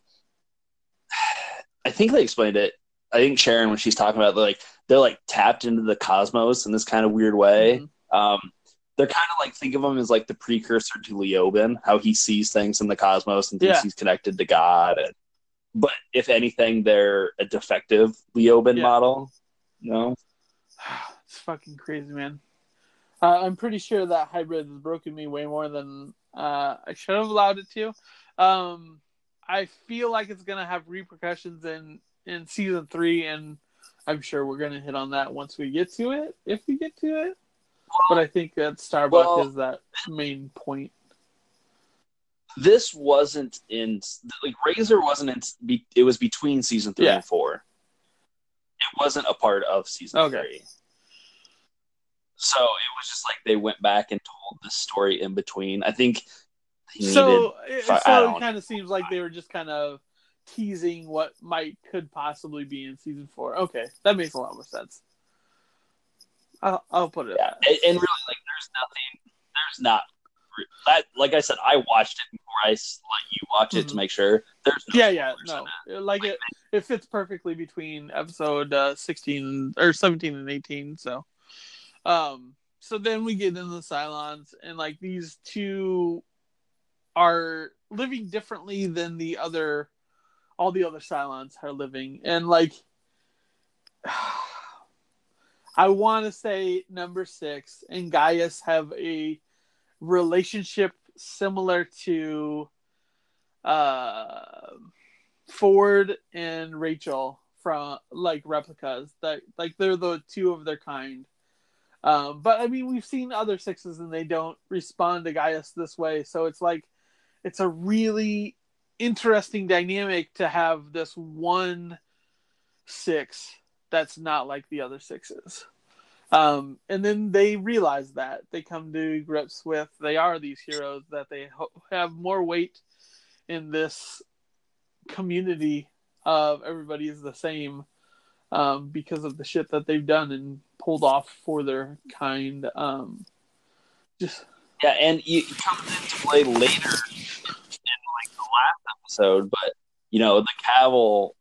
I think they explained it. I think Sharon when she's talking about like they're like tapped into the cosmos in this kind of weird way. Mm-hmm. Um, they're kind of like think of them as like the precursor to Leoben, how he sees things in the cosmos and thinks yeah. he's connected to God. And, but if anything, they're a defective Leoben yeah. model. You know, it's fucking crazy, man. Uh, I'm pretty sure that hybrid has broken me way more than uh, I should have allowed it to. Um, I feel like it's gonna have repercussions in in season three, and I'm sure we're gonna hit on that once we get to it, if we get to it. But I think that Starbuck well, is that main point. This wasn't in like Razor wasn't in. It was between season three Yeah. and four. It wasn't a part of season Okay. three. So it was just like they went back and told the story in between. I think needed So, it, I so it kind of seems like they were just kind of teasing what might could possibly be in season four. Okay, that makes a lot more sense. I'll, I'll put it. yeah, and, and really like there's nothing. There's not. That, like I said, I watched it before I let you watch it to Mhm. make sure. There's no Yeah, yeah, no, like it, it fits perfectly between episode uh, sixteen or seventeen and eighteen. So, um, so then we get into the Cylons, and like these two are living differently than the other, all the other Cylons are living, and like, I want to say number six and Gaius have a relationship similar to uh Ford and Rachel from like replicas. That like they're the two of their kind. Um, but I mean, we've seen other sixes and they don't respond to Gaius this way, so it's like it's a really interesting dynamic to have this one six that's not like the other sixes. Um, and then they realize that they come to grips with they are these heroes that they ho- have more weight in this community of everybody is the same um, because of the shit that they've done and pulled off for their kind. Um, just Yeah, and you comes into play later in like the last episode, but you know, the Cavil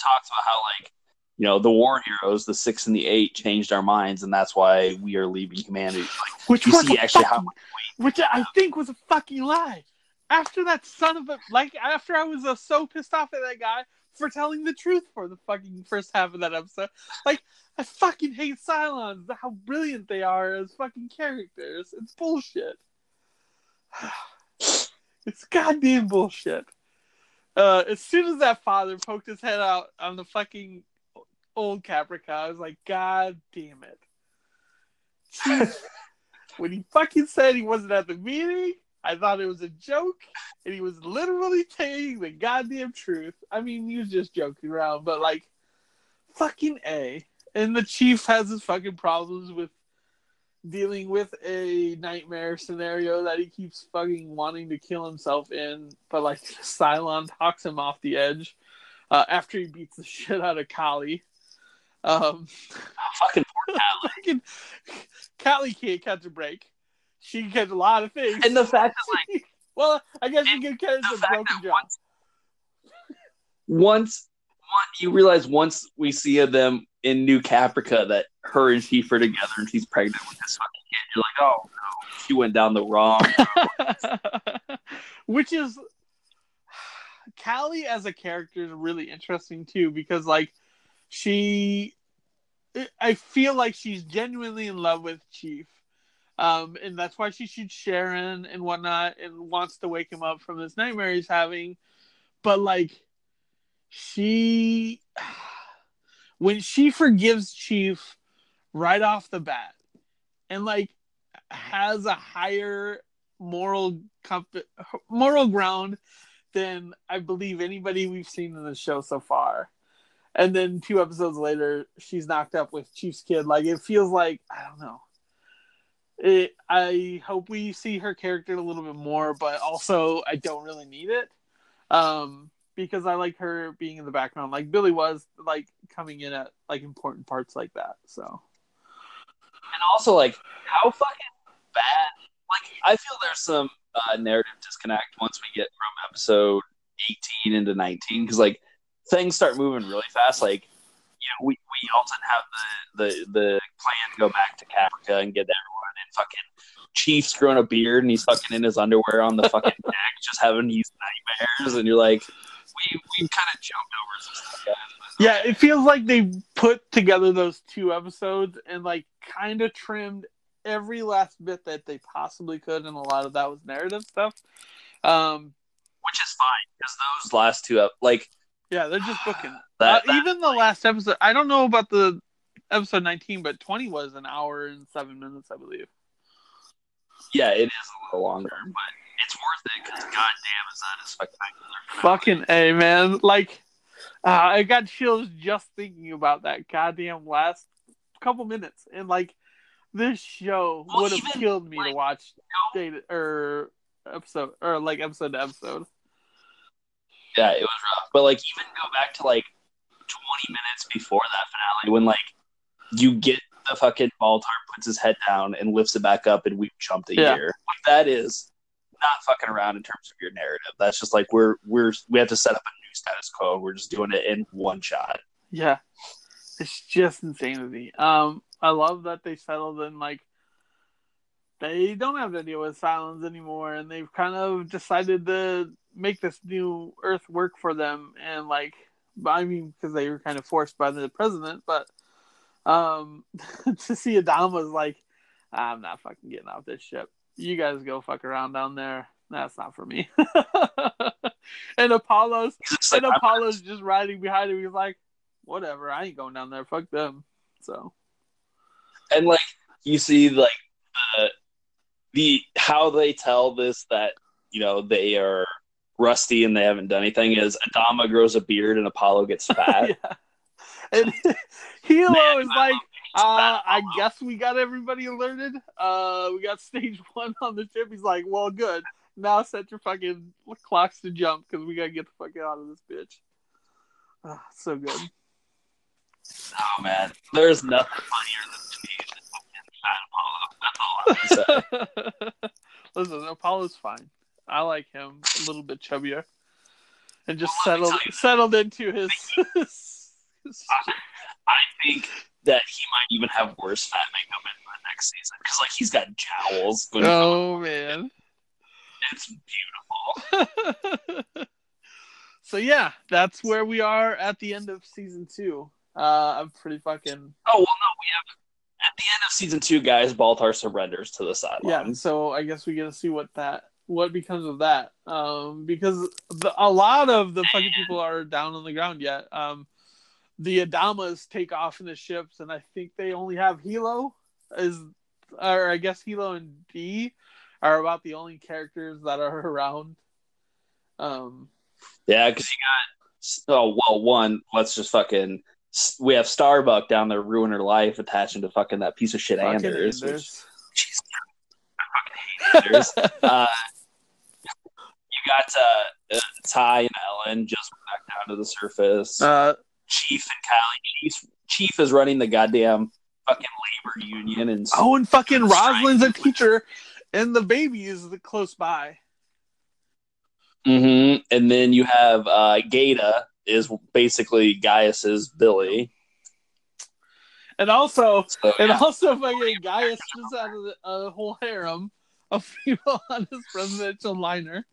talks about how like you know the war heroes, the six and the eight, changed our minds, and that's why we are leaving humanity. Like which was see actually how fucking- which I think was a fucking lie. After that son of a like after I was uh, so pissed off at that guy for telling the truth for the fucking first half of that episode. Like I fucking hate Cylons, how brilliant they are as fucking characters. It's bullshit. it's goddamn bullshit. Uh, as soon as that father poked his head out on the fucking old Caprica, I was like, God damn it. When he fucking said he wasn't at the meeting, I thought it was a joke, and he was literally saying the goddamn truth. I mean, he was just joking around, but like, fucking A. And the chief has his fucking problems with dealing with a nightmare scenario that he keeps fucking wanting to kill himself in, but like Cylon talks him off the edge uh, after he beats the shit out of Cally. Um, fucking poor fucking Cally can't catch a break. She can catch a lot of things. And the fact that well, I guess she can catch a broken jaw. once once one, you realize once we see them in New Caprica that her and Chief are together and she's pregnant with this fucking kid, you're like, oh no, she went down the wrong. Which is Cally as a character is really interesting too because like she I feel like she's genuinely in love with Chief. Um, and that's why she shoots Sharon and whatnot and wants to wake him up from this nightmare he's having. But like she when she forgives Chief right off the bat and like has a higher moral comp- moral ground than I believe anybody we've seen in the show so far. And then two episodes later, she's knocked up with Chief's kid. Like it feels like I don't know. It, I hope we see her character a little bit more, but also I don't really need it. Um, because I like her being in the background, like Billy was, like coming in at like important parts like that. So and also like how fucking bad like i feel there's some uh, narrative disconnect once we get from episode 18 into 19 because like things start moving really fast. Like you know we, we also have the, the the plan to go back to caprica and get everyone and fucking chief's growing a beard and he's fucking in his underwear on the fucking deck just having these nightmares and you're like we we kind of jumped over some stuff yeah, it feels like they put together those two episodes and like kind of trimmed every last bit that they possibly could, and a lot of that was narrative stuff. Um, which is fine because those last two up like yeah, they're just booking. That- uh, even the last episode, I don't know about the episode 19, but 20 was an hour and seven minutes, I believe. yeah, it is a little longer, but it's worth it because goddamn, is that a spectacular? Fucking A, man. Like, uh, I got chills just thinking about that goddamn last couple minutes. And, like, this show Well, would have killed me to like, watch data, or episode, or like episode to episode. Yeah, it was rough. But like even go back to like twenty minutes before that finale when like you get the fucking Baltar puts his head down and lifts it back up and we jumped a Yeah. year. Like that is not fucking around in terms of your narrative. That's just like we're we're we have to set up a new status quo. We're just doing it in one shot. Yeah. It's just insanity. Um, I love that they settled in like they don't have to deal with Cylons anymore and they've kind of decided to make this new earth work for them and like I mean because they were kind of forced by the president, but um to see Adama's like I'm not fucking getting off this ship. You guys go fuck around down there. That's not for me. and Apollo's just and Apollo's just riding behind him. He's like, whatever, I ain't going down there. Fuck them. So and like you see like the the how they tell this that you know they are rusty and they haven't done anything is Adama grows a beard and Apollo gets fat. yeah. And Helo Man, is like, uh, I guess we got everybody alerted. Uh, we got stage one on the ship. He's like, well, good. Now set your fucking clocks to jump because we gotta get the fuck out of this bitch. Ah, so good. Oh man, there's nothing funnier than to me fucking fat Apollo. That's all I to say. Listen, Apollo's fine. I like him a little bit chubbier, and just Well, settled settled into his. his I think that he might even have worse fat makeup in the next season because like he's got jowls. But oh man. It's beautiful. so yeah, that's where we are at the end of season two. Uh, I'm pretty fucking Oh well, no, we have at the end of season two, guys. Baltar surrenders to the Cylons. yeah. So I guess we get to see what that what becomes of that. Um, because the, a lot of the fucking people are down on the ground yet. Um, the Adamas take off in the ships, and I think they only have Helo is, or I guess Helo and Dee are about the only characters that are around. Um, Yeah, because you got oh well, one. Let's just fucking. We have Starbuck down there ruining her life, attaching to fucking that piece of shit fucking Anders. Which, Anders. jeez, I fucking hate Anders. uh, you got uh, uh, Tigh and Ellen just back down to the surface. Uh, Chief and Kylie. Chief, Chief is running the goddamn fucking labor union and oh, and fucking Rosalind's a teacher, and the baby is the close by. hmm And then you have uh, Gaeta is basically Gaius's Billy. And also, So, and yeah. also, fucking Gaius just had a, a whole harem of people on his presidential liner.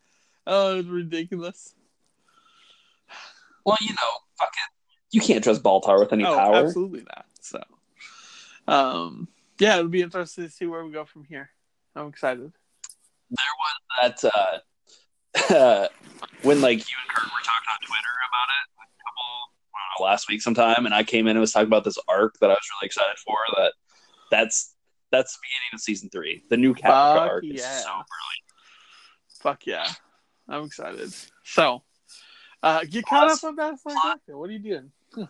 Oh, it's ridiculous. well, you know, fucking, you can't trust Baltar with any oh, power. absolutely not. So, um, yeah, it'll be interesting to see where we go from here. I'm excited. There was that uh, when like you and Kurt were talking on Twitter about it a couple I don't know, last week sometime, and I came in and was talking about this arc that I was really excited for. That that's that's the beginning of season three. The new Caprica Fuck arc is yeah. so brilliant. Fuck yeah, I'm excited. So, uh, get caught Plus- up on Battlestar Galactica. What are you doing? Uh,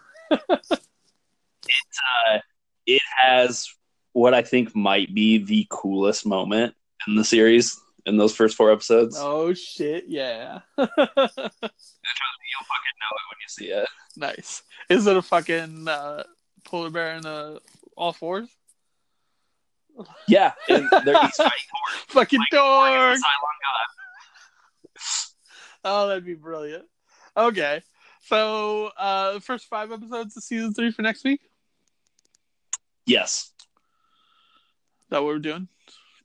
it has what I think might be the coolest moment in the series in those first four episodes. Oh shit, yeah. You'll fucking know it when you see it. nice. Is it a fucking uh, polar bear in uh, all fours? Yeah, and they're fighting horse. Fucking Like, dog. Oh, that'd be brilliant. Okay, so uh, first five episodes of season three for next week. Yes, Is that what we're doing?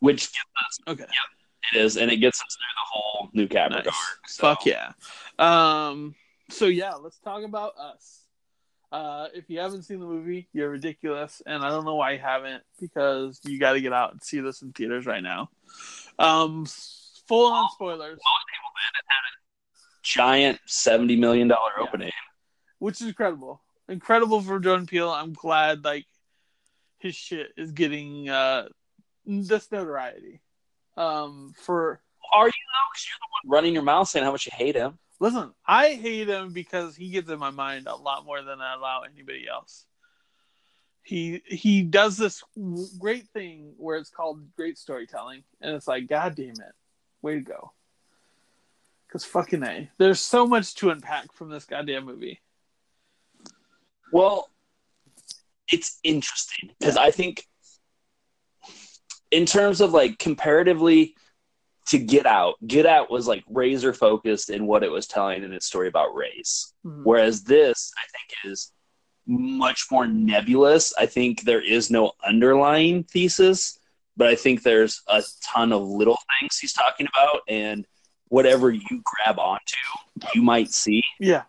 which gets us, Okay. Yep, it is, and it gets us through the whole new Caprica Nice. arc. So. Fuck yeah. Um. So yeah, let's talk about us. Uh, if you haven't seen the movie, you're ridiculous, and I don't know why you haven't because you got to get out and see this in theaters right now. Um, full on spoilers. Giant seventy million dollar Yeah. opening. which is incredible. Incredible for Jordan Peele. I'm glad like his shit is getting uh this notoriety. Um for Are you though? Because you're the one running your mouth saying how much you hate him. listen, I hate him because he gets in my mind a lot more than I allow anybody else. He he does this great thing where it's called great storytelling, and it's like, God damn it, way to go! Because fucking a, there's so much to unpack from this goddamn movie. Well, it's interesting because I think, in terms of like comparatively to Get Out, Get Out was like razor focused in what it was telling in its story about race. Mhm. Whereas this, I think, is much more nebulous. I think there is no underlying thesis, but I think there's a ton of little things he's talking about, and whatever you grab onto, you might see. Yeah,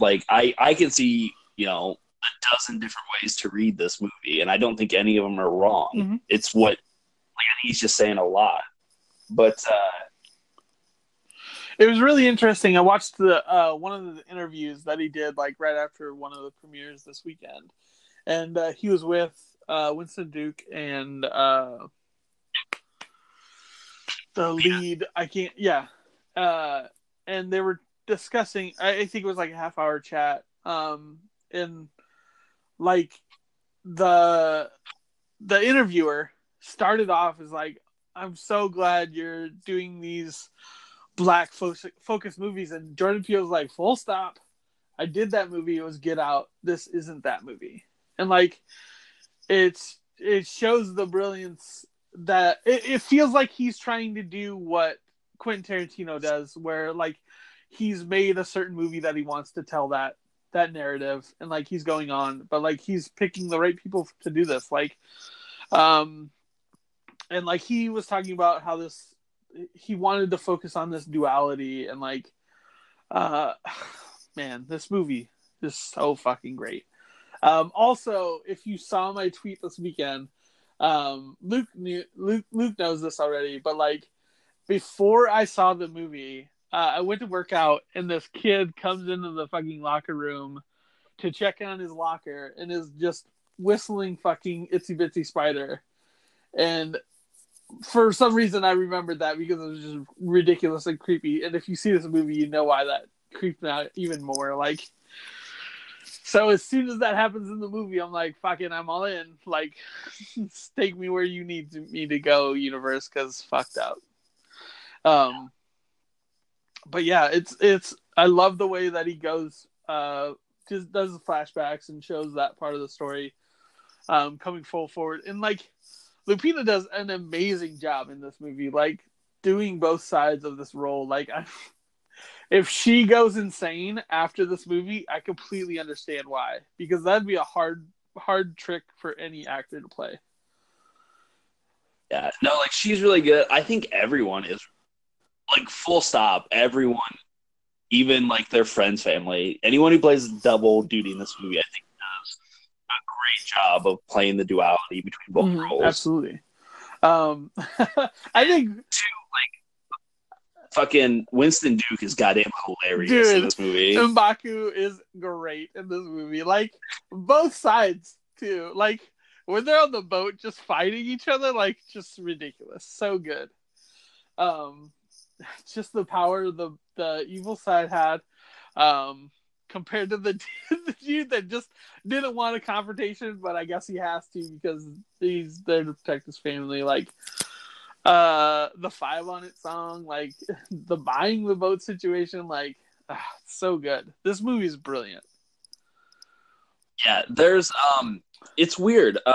Like I, I can see, you know, a dozen different ways to read this movie, and I don't think any of them are wrong. Mhm. It's what, like, he's just saying a lot. But uh, It was really interesting. I watched the uh, one of the interviews that he did like right after one of the premieres this weekend, and uh, he was with uh, Winston Duke and uh, the lead. I can't. Yeah, uh, and they were discussing. I, I think it was like a half hour chat. Um, and like the the interviewer started off as like, "I'm so glad you're doing these." black fo- focus movies and jordan peele's like full stop i did that movie it was get out this isn't that movie and like it's it shows the brilliance that it, it feels like he's trying to do what quentin tarantino does where like he's made a certain movie that he wants to tell that that narrative and like he's going on but like he's picking the right people to do this. Like um and like he was talking about how this he wanted to focus on this duality and like uh man this movie is so fucking great. Um also if you saw my tweet this weekend um luke knew luke luke knows this already but like before i saw the movie uh, i went to work out and this kid comes into the fucking locker room to check on his locker and is just whistling fucking itsy bitsy spider and for some reason I remembered that because it was just ridiculous and creepy. And if you see this movie, you know why that creeped me out even more. Like, so as soon as that happens in the movie, I'm like, fucking, I'm all in. Like, take me where you need to, me to go, universe, because fucked up. Um, but yeah, it's it's. I love the way that he goes. Uh, just does the flashbacks and shows that part of the story, um, coming full forward and like Lupita does an amazing job in this movie, like doing both sides of this role. Like, I, if she goes insane after this movie, I completely understand why, because that'd be a hard, hard trick for any actor to play. yeah, no, like she's really good. I think everyone is like full stop. Everyone, even like their friends, family, anyone who plays double duty in this movie, I think does a great job of playing the duality between both Mhm, roles. Absolutely. Um, I think Fucking Winston Duke is goddamn hilarious in this movie. Mbaku is great in this movie. Like both sides too. Like when they're on the boat just fighting each other, like just ridiculous. So good. Um just the power the the evil side had. Um compared to the, the dude that just didn't want a confrontation, but I guess he has to because he's there to protect his family. Like uh the five on it song, like the buying the boat situation, like ah, so good. This movie is brilliant. Yeah, there's um it's weird. Uh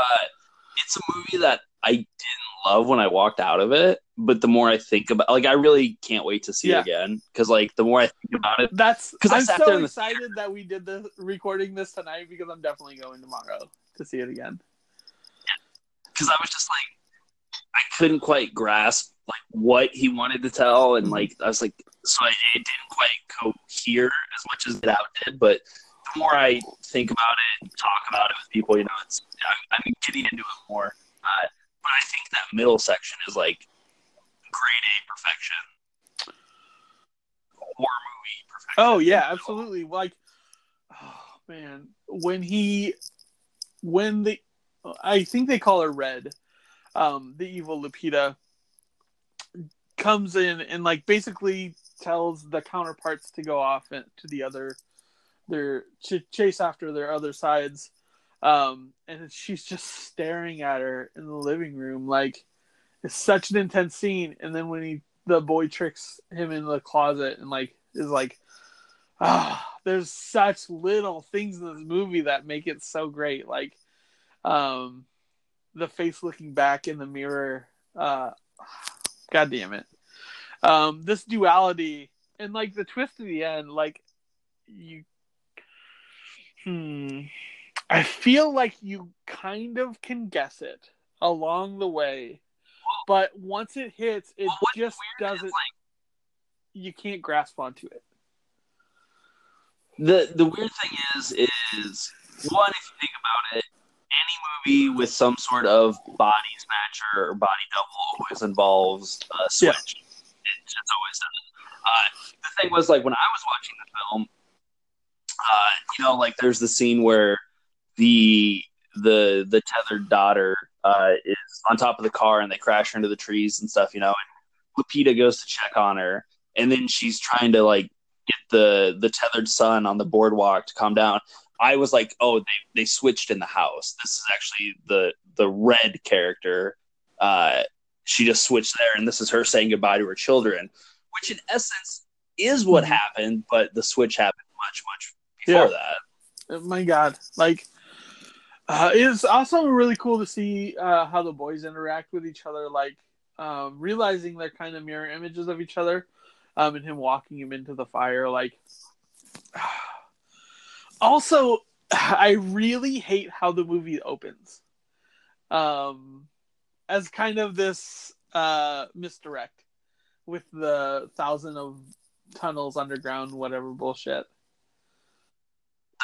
it's a movie that I didn't love when I walked out of it, but the more I think about like I really can't wait to see Yeah. it again cuz like the more I think about it that's because I'm so the excited that we did the recording this tonight because I'm definitely going tomorrow to see it again. cuz I was just like I couldn't quite grasp like what he wanted to tell and Mhm. like I was like so I, it didn't quite cohere as much as Get Out did, but the more I think about it, talk about it with people, you know, it's I'm, I'm getting into it more. Uh, but I think that middle section is like grade A perfection, horror movie perfection. Oh yeah, absolutely. Like, oh man, when he, when the, I think they call her Red, um, the evil Lupita comes in and like basically tells the counterparts to go off and to the other their to chase after their other sides. Um and she's just staring at her in the living room like it's such an intense scene. And then when he the boy tricks him in the closet and like is like ah there's such little things in this movie that make it so great. Like um the face looking back in the mirror. Uh god damn it. Um this duality and like the twist at the end like you hmm i feel like you kind of can guess it along the way but once it hits it Well, just doesn't like, you can't grasp onto it. The the weird thing is is one if you think about it any movie with some sort of body snatcher or body double always involves a switch. It just always does. Uh, the thing was like when i was watching the film uh, you know like there's the scene where the the the tethered daughter uh, is on top of the car and they crash her into the trees and stuff you know and lupita goes to check on her and then she's trying to like get the the tethered son on the boardwalk to calm down. I was like, oh, they they switched in the house. This is actually the the red character. Uh, she just switched there, and this is her saying goodbye to her children, which in essence is what Mhm. happened. But the switch happened much much before that. Oh my god like uh, it's also really cool to see uh, how the boys interact with each other like um, realizing they're kind of mirror images of each other um, and him walking him into the fire like also i really hate how the movie opens um, as kind of this uh, misdirect with the thousand of tunnels underground whatever bullshit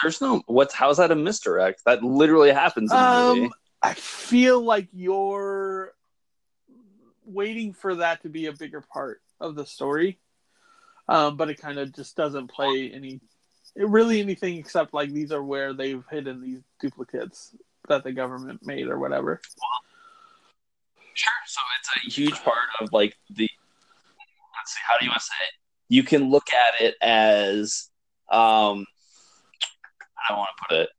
There's no what's how's that a misdirect? That literally happens in the movie. Um, I feel like you're waiting for that to be a bigger part of the story, um, but it kind of just doesn't play any, really anything except like these are where they've hidden these duplicates that the government made or whatever. Sure. So it's a huge part of like the let's see, how do you want to say it? You can look at it as um I don't want to put it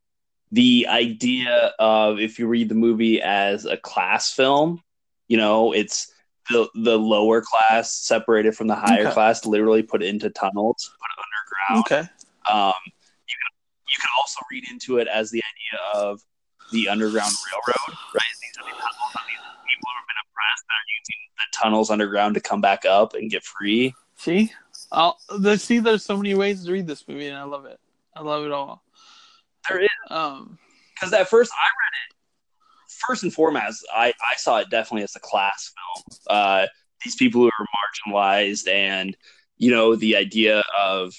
the idea of if you read the movie as a class film, you know, it's the the lower class separated from the higher Okay. class, literally put into tunnels, put underground. Okay. Um, you can you can also read into it as the idea of the underground railroad, right? These are the tunnels that these people who have been oppressed that are using the tunnels underground to come back up and get free. See, I'll see. There's so many ways to read this movie, and I love it. I love it all. There is Um, because at first I read it first and foremost. I I saw it definitely as a class film. Uh, these people who are marginalized, and you know the idea of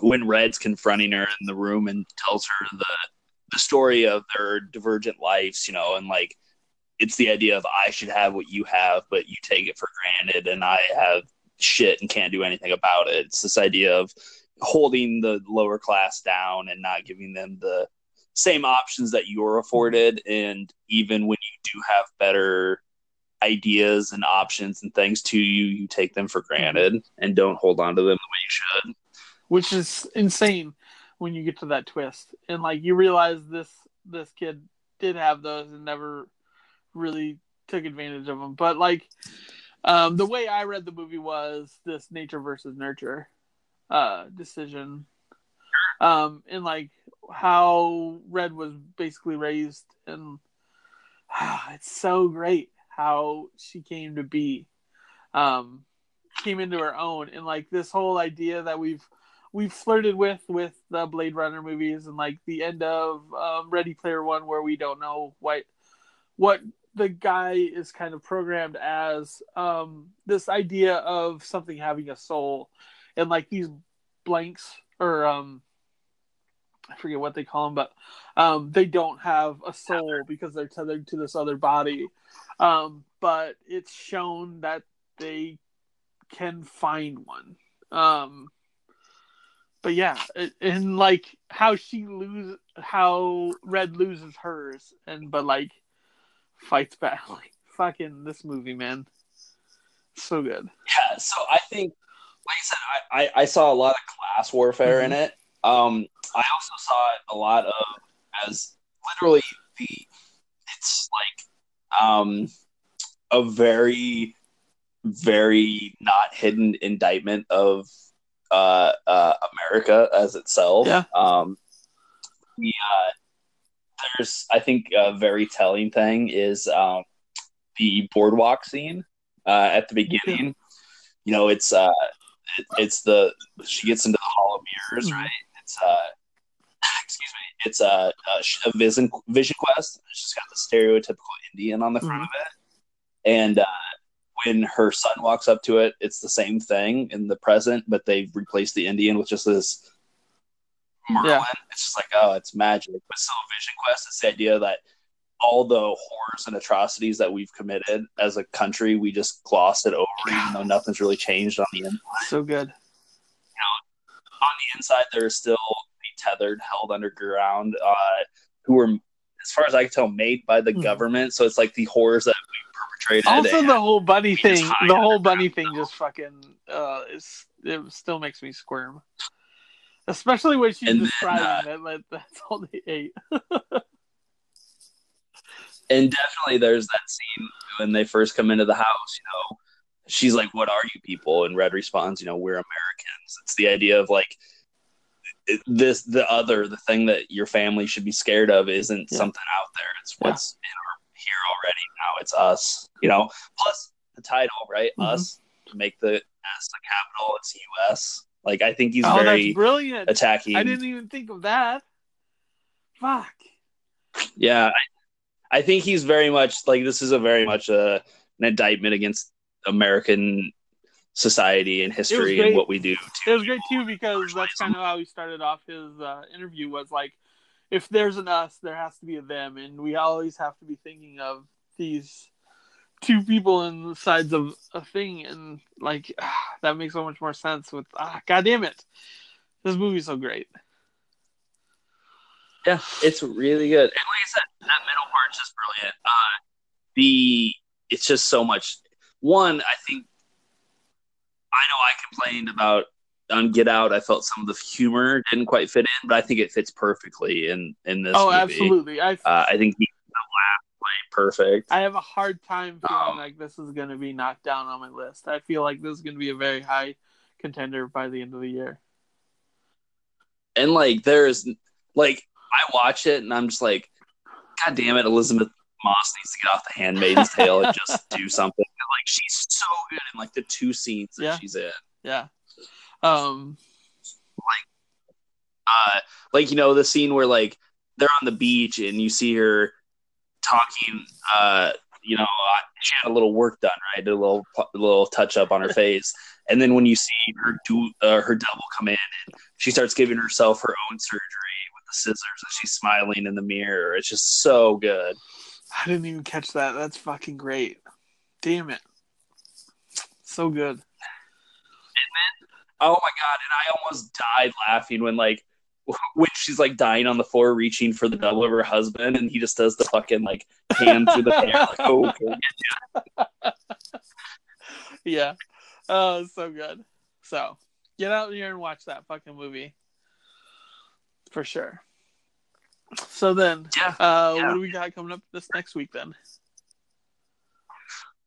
when Red's confronting her in the room and tells her the the story of their divergent lives, you know, and like it's the idea of I should have what you have, but you take it for granted, and I have shit and can't do anything about it. It's this idea of holding the lower class down and not giving them the same options that you're afforded, and even when you do have better ideas and options and things to you, you take them for granted and don't hold on to them the way you should. Which is insane when you get to that twist. And like you realize this this kid did have those and never really took advantage of them but like um the way i read the movie was this nature versus nurture uh decision. Um and like how red was basically raised and it's so great how she came to be um came into her own. And like this whole idea that we've we've flirted with with the Blade Runner movies and like the end of um, Ready Player One, where we don't know what what the guy is kind of programmed as. Um, this idea of something having a soul, and like these blanks or um, I forget what they call them, but um, they don't have a soul because they're tethered to this other body. Um, but it's shown that they can find one. Um, but yeah, and like how she lose, how Red loses hers, and but like fights back. Like fucking this movie, man, so good. Yeah, so I think, like I said, I, I, I saw a lot of class warfare in it. Um, I also saw it a lot of as literally the it's like um a very very not hidden indictment of uh, uh America as itself. Yeah. Um the uh there's I think a very telling thing is um the boardwalk scene uh at the beginning. You know, it's uh it, it's the she gets into the hall of mirrors, Mhm. right? It's uh excuse me, it's a, a, a vision vision quest. It's just got the stereotypical Indian on the front of it, and uh, when her son walks up to it, it's the same thing in the present, but they've replaced the Indian with just this Merlin. Yeah. It's just like oh, it's magic, but still vision quest. It's the idea that all the horrors and atrocities that we've committed as a country, we just glossed it over, even though nothing's really changed on the inside So good. on the inside there are still the tethered held underground uh who were as far as i can tell made by the Mhm. government so it's like the horrors that perpetrated Also, the whole bunny thing, the whole bunny thing though. just fucking, uh, it still makes me squirm. Especially when she's And then, describing uh, that, that that's all they ate. and definitely there's that scene when they first come into the house you know she's like what are you people and red responds you know we're americans it's the idea of like this the other the thing that your family should be scared of isn't Yeah. something out there it's Yeah. what's in our here already now it's us you know plus the title right Mhm. us to make the s the capital it's us like i think he's oh, very that's brilliant. attacking I didn't even think of that. Fuck. yeah I, I think he's very much like this is a very much a an indictment against american society and history and what we do It was great too because that's kind of how he started off his uh, interview. Was like, if there's an us, there has to be a them, and we always have to be thinking of these two people in the sides of a thing, and like that makes so much more sense. With ah, god damn it, this movie's so great. Yeah, it's really good. And like I said, that middle part's just brilliant. Uh, the it's just so much. One, I think I know I complained about on Get Out. I felt some of the humor didn't quite fit in, but I think it fits perfectly in in this. oh, movie. absolutely. I Uh, I think he the laugh perfect. I have a hard time feeling Um, like this is going to be knocked down on my list. I feel like this is going to be a very high contender by the end of the year. and like there's like I watch it and I'm just like, God damn it, Elisabeth Moss needs to get off the Handmaid's Tale and just do something. Like she's so good in like the two scenes that Yeah. she's in. Yeah. Um. like, Uh, like you know the scene where like they're on the beach and you see her talking. Uh, you know, uh, she had a little work done, right? Did A little a little touch up on her face, and then when you see her do uh, her double come in, and she starts giving herself her own surgery with the scissors, and she's smiling in the mirror. It's just so good. I didn't even catch that. That's fucking great. Damn it. So good. Oh my god! And I almost died laughing when like when she's like dying on the floor, reaching for the double of her husband, and he just does the fucking like hand through the hair, like oh, okay. Yeah. Oh, so good. So get out here and watch that fucking movie. For sure. So then, yeah. uh, Yeah. what do we got coming up this next week then?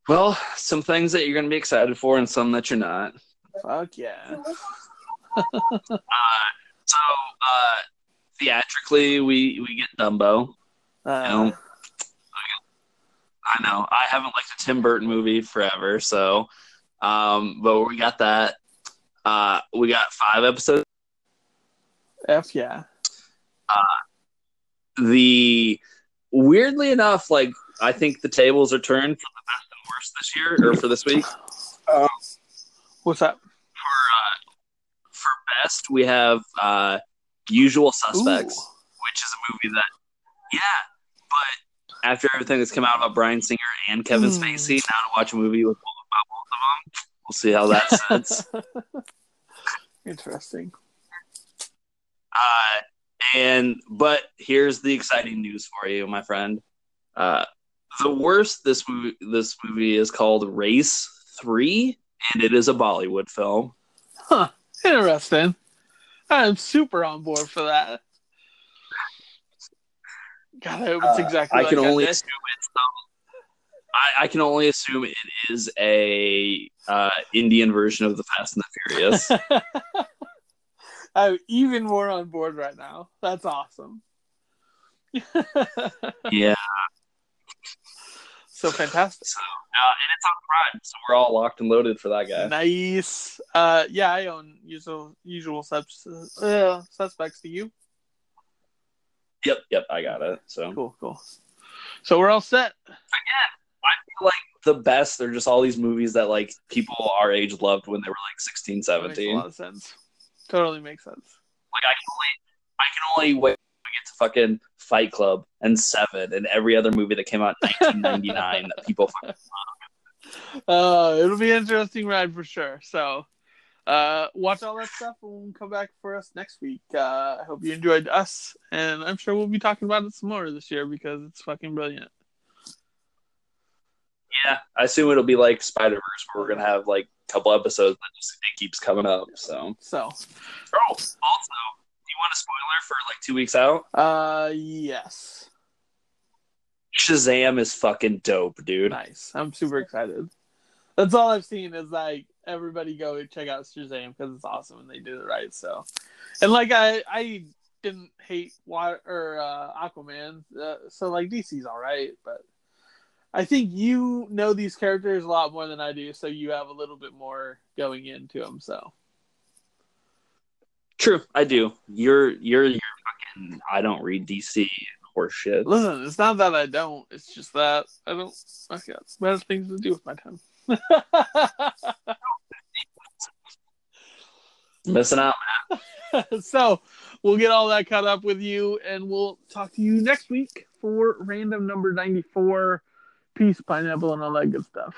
Well, some things that you're going to be excited for, and some that you're not. Fuck yeah. Uh, so uh, theatrically, we we get Dumbo. Uh, know, I know I haven't liked a Tim Burton movie forever, so um, but we got that. Uh, we got five episodes. F yeah. Uh, The weirdly enough, like I think the tables are turned for the best and worst this year or for this week. What's up? For uh, for best, we have uh, Usual Suspects, Ooh. which is a movie that, yeah, but after everything that's come out about Bryan Singer and Kevin Hmm. Spacey, now to watch a movie with about both of them, we'll see how that sits. Interesting. Uh, and but here's the exciting news for you, my friend. Uh, the worst this movie this movie is called Race Three, and it is a Bollywood film. Huh. Interesting. I'm super on board for that. God, I hope it's Uh, exactly I can only assume it's some. I, I can only assume it is a uh, Indian version of the Fast and the Furious. I'm even more on board right now. That's awesome. yeah, so fantastic. so uh, and it's on Prime, so we're all locked and loaded for that guy. Nice. Uh, yeah, I own usual usual subs, uh, suspects to you. Yep, yep, I got it. So Cool, cool. So we're all set. Again, I feel like the best. They're just all these movies that like people our age loved when they were like 16, That makes a 17. lot of sense. Totally makes sense. Like I can only I can only wait to get to fucking Fight Club and Seven and every other movie that came out in 1999 that people fucking Uh, it'll be an interesting ride for sure. So, uh, watch all that stuff and we'll come back for us next week. Uh, I hope you enjoyed us, and I'm sure we'll be talking about it some more this year because it's fucking brilliant. yeah. I assume it'll be like Spider Verse where we're gonna have like a couple episodes that just it keeps coming up. So So, oh, also, you want a spoiler for like two weeks out? uh, yes, Shazam is fucking dope, dude. nice. I'm super excited. That's all I've seen is like everybody go check out Shazam because it's awesome and they did it right. So, and like I, I didn't hate Water or uh, Aquaman, uh, so like DC's all right, but I think you know these characters a lot more than I do, so you have a little bit more going into them. So, True, I do. You're you're you're fucking. I don't read DC horse shit. listen, it's not that I don't; it's just that I don't. I got better things to do with my time. Missing out. so we'll get all that caught up with you and we'll talk to you next week for random number 94 peace pineapple and all that good stuff